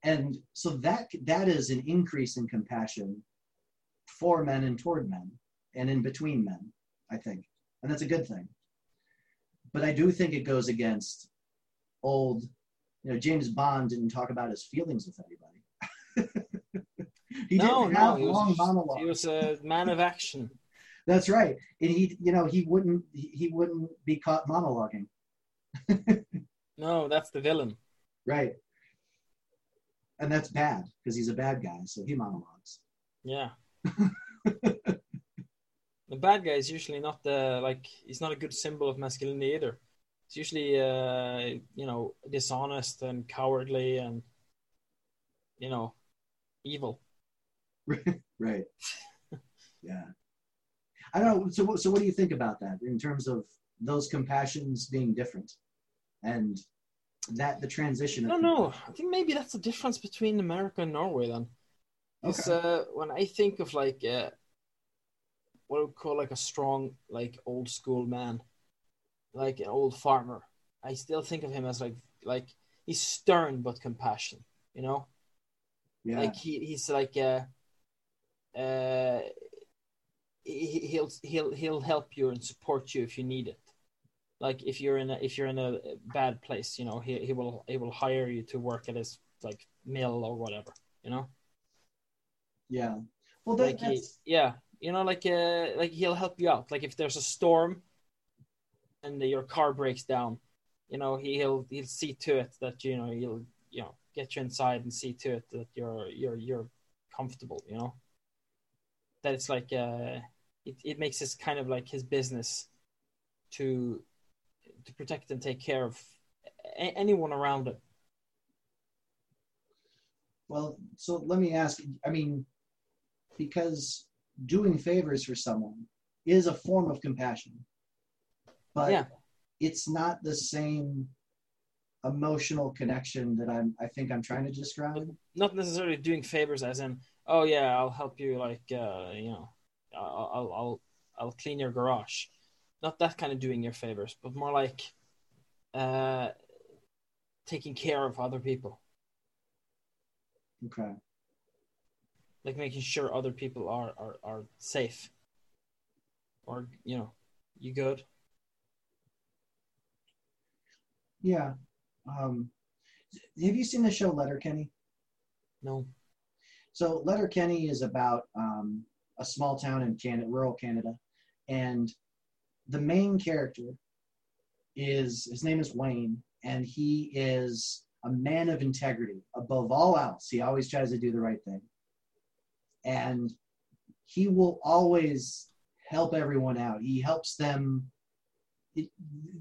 And so that that is an increase in compassion for men and toward men and in between men, I think. And that's a good thing. But I do think it goes against old, you know, James Bond didn't talk about his feelings with anybody. He no, didn't no, have he was, long monologues. he was a man of action. That's right. And he, you know, he wouldn't he he wouldn't be caught monologuing. No, that's the villain. Right. And that's bad because he's a bad guy, so he monologues. Yeah. the bad guy is usually not the like he's not a good symbol of masculinity either. It's usually uh you know dishonest and cowardly and you know evil. right. yeah. I don't know. So, so what do you think about that in terms of those compassions being different, and that the transition? I don't know. I think maybe that's the difference between America and Norway then. Because Okay. uh, when I think of like uh, what I would call like a strong, like old school man, like an old farmer, I still think of him as like like he's stern but compassion. You know, Yeah. like he he's like uh, he, he'll he'll he'll help you and support you if you need it. Like if you're in a if you're in a bad place, you know, he he will he will hire you to work at his like mill or whatever. You know, yeah. Well, that, like he, yeah, you know, like uh, like he'll help you out. Like if there's a storm and your car breaks down, you know, he, he'll he'll see to it that you know he'll you know get you inside and see to it that you're you're you're comfortable. You know, that it's like uh, it it makes this kind of like his business to to protect and take care of a- anyone around him. Well, so let me ask. I mean, because doing favors for someone is a form of compassion, but Yeah. it's not the same emotional connection that I'm. I think I'm trying to describe. not necessarily doing favors as in oh yeah i'll help you like uh you know i'll i'll i'll, I'll clean your garage not that kind of doing your favors but more like uh taking care of other people Okay. like making sure other people are are, are safe or you know you good Yeah. Um, have you seen the show Letterkenny? no So Letterkenny is about um, a small town in Canada, rural Canada, and the main character is his name is Wayne, and he is a man of integrity above all else. He always tries to do the right thing, and he will always help everyone out. He helps them. It,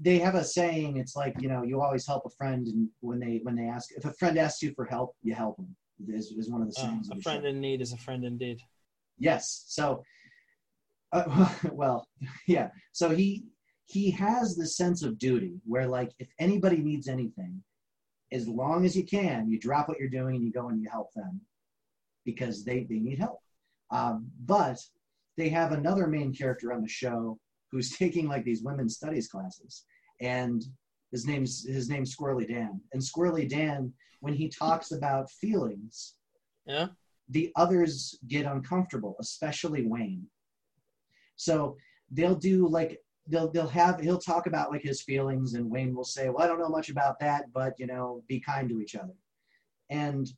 they have a saying. It's like you know, you always help a friend, and when they when they ask, if a friend asks you for help, you help them. Is, is one of the uh, sayings. of a friend in need is a friend indeed Yes. So, uh, well, yeah. So he he has this sense of duty where, like, if anybody needs anything, as long as you can, you drop what you're doing and you go and you help them because they they need help. Um, but they have another main character on the show who's taking like these women's studies classes, and his name's his name's Squirrely Dan. And Squirrely Dan, when he talks about feelings, yeah the others get uncomfortable, especially Wayne. So they'll do like they'll they'll have he'll talk about like his feelings and Wayne will say, "Well, I don't know much about that, but you know, be kind to each other." And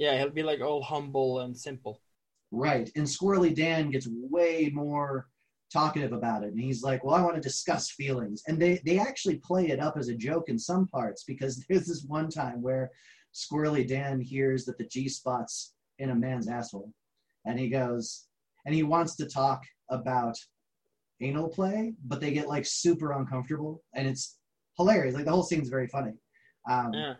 yeah he'll be like all humble and simple right, and Squirrely Dan gets way more talkative about it and he's like, "Well, I want to discuss feelings." And they they actually play it up as a joke in some parts because there's this one time where Squirrely Dan hears that the G spot's in a man's asshole and he goes and he wants to talk about anal play, but they get like super uncomfortable and it's hilarious. Like the whole scene's very funny. Um, yeah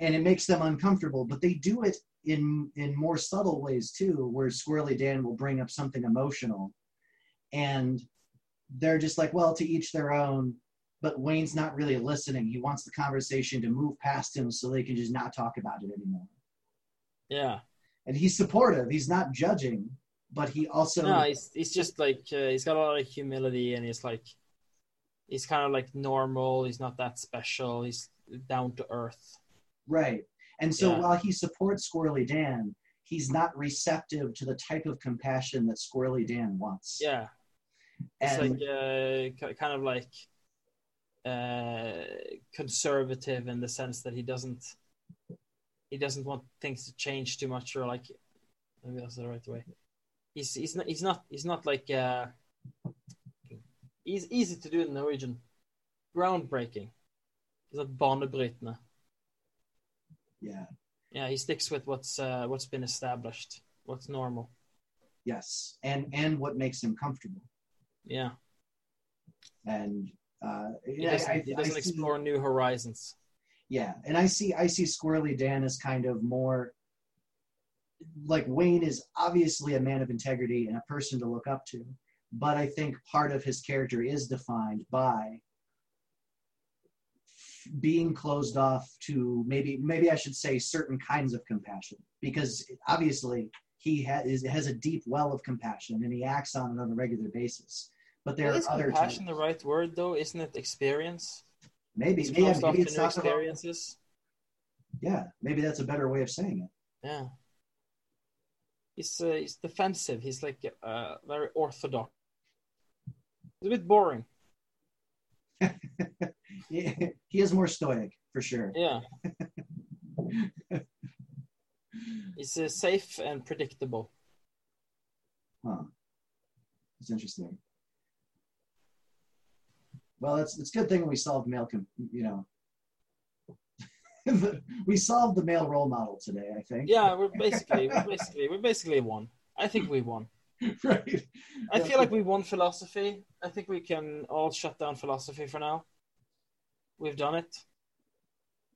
and it makes them uncomfortable, but they do it in in more subtle ways too, where Squirrely Dan will bring up something emotional and they're just like, well, to each their own. But Wayne's not really listening. He wants the conversation to move past him so they can just not talk about it anymore. yeah And he's supportive. He's not judging, but he also no, he's he's just like uh, he's got a lot of humility, and he's like he's kind of like normal. He's not that special. He's down to earth. Right. And so Yeah. while he supports Squirrely Dan, he's not receptive to the type of compassion that Squirrely Dan wants. Yeah, it's like uh, kind of like uh, conservative in the sense that he doesn't he doesn't want things to change too much, or like maybe that's the right way. He's he's not he's not he's not like uh, he's easy to do in Norwegian, groundbreaking. He's not banebrytende. yeah, Yeah, he sticks with what's uh, what's been established, what's normal. yes. And and what makes him comfortable. Yeah, And uh he yeah, doesn't, I- he doesn't explore new horizons. Yeah, and I see I see Squirrely Dan as kind of more like Wayne is obviously a man of integrity and a person to look up to, but I think part of his character is defined by being closed off to maybe maybe I should say certain kinds of compassion because obviously he ha- is, has a deep well of compassion and he acts on it on a regular basis. But there Is are other compassion times. the right word though? Isn't it experience? Maybe, He's maybe, maybe it's not experiences. Yeah, maybe that's a better way of saying it. Yeah. He's uh, he's defensive. He's like uh, very orthodox. It's a bit boring. Yeah, he is more stoic for sure. Yeah. it's uh, safe and predictable. Huh. It's interesting. Well, it's it's a good thing we solved male, com- you know. we solved the male role model today, I think. Yeah, we're basically we're basically we're basically won. I think we won. right. I feel like we won philosophy. I think we can all shut down philosophy for now. We've done it.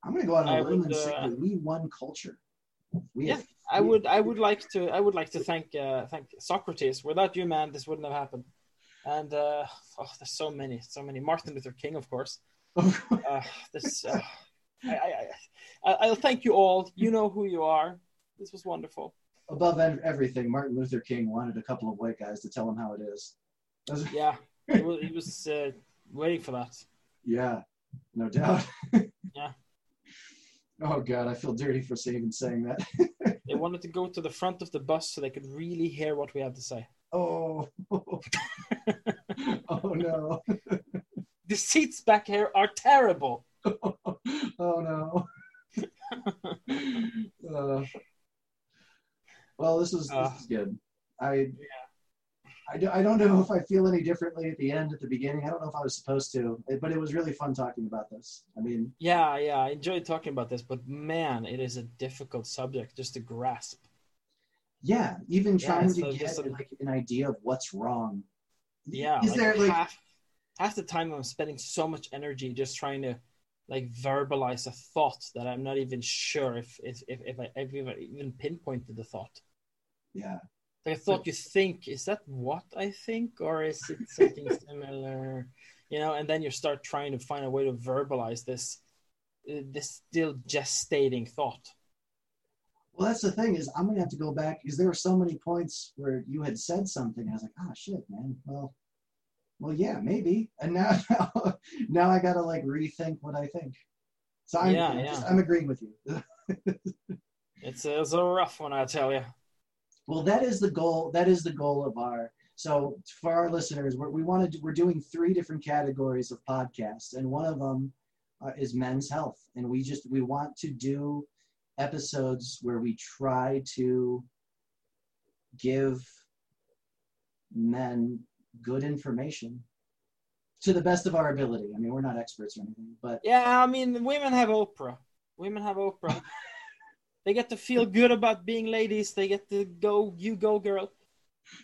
I'm gonna go out on I a limb would, and say uh, that we won culture. We Yeah, have- I would I would like to I would like to thank uh, thank Socrates. Without you, man, this wouldn't have happened. And uh, oh, there's so many, so many. Martin Luther King, of course. Uh, this, uh, I, I, I, I'll thank you all. You know who you are. This was wonderful. Above everything, Martin Luther King wanted a couple of white guys to tell him how it is. Yeah, he was, he was uh, waiting for that. Yeah, no doubt. Yeah. Oh God, I feel dirty for even saying that. They wanted to go to the front of the bus so they could really hear what we had to say. Oh. oh no. The seats back here are terrible. oh no. Uh, well, this is, Uh, this is good. I, I, do, I don't know if I feel any differently at the end, at the beginning. I don't know if I was supposed to, but it was really fun talking about this. I mean, Yeah, yeah, I enjoyed talking about this, but man, it is a difficult subject just to grasp. Yeah, even Yeah, trying so to get like an idea of what's wrong. Yeah, Is like there like half half the time I'm spending so much energy just trying to like verbalize a thought that I'm not even sure if if if, if I if even pinpointed the thought. yeah, Like a thought you think, is that what I think, or is it something similar? You know, and then you start trying to find a way to verbalize this uh, this still gestating thought. Well, that's the thing is I'm gonna have to go back because there were so many points where you had said something. I was like, oh shit, man. Well, well, yeah, maybe. And now, now, now I gotta like rethink what I think. So I'm, Yeah, I'm yeah. just- I'm agreeing with you. It's a, it's a rough one, I tell you. well, that is the goal. That is the goal of our. So for our listeners, we're, we want to. We're doing three different categories of podcasts, and one of them uh, is men's health, and we just we want to do episodes where we try to give men good information to the best of our ability. I mean, we're not experts or anything, but Yeah, I mean, women have Oprah. Women have Oprah. they get to feel good about being ladies. They get to go, you go, girl.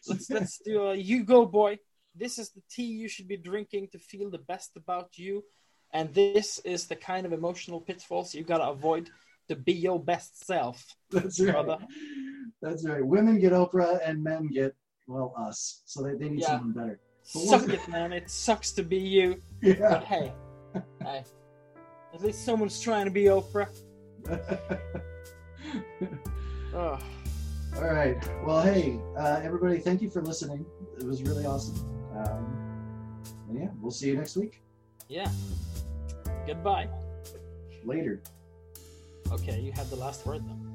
Let's let's do a you go, boy. This is the tea you should be drinking to feel the best about you, and this is the kind of emotional pitfalls you gotta avoid to be your best self. that's right. Brother. That's right. Women get Oprah, and men get well us. So they, they need Yeah. someone better. But Suck it, man. It sucks to be you, Yeah. but hey, hey, at least someone's trying to be Oprah. Ugh. All right. Well, hey, uh, everybody, thank you for listening. It was really awesome. Um, yeah, we'll see you next week. Yeah. Goodbye. Later. Okay, you had the last word then.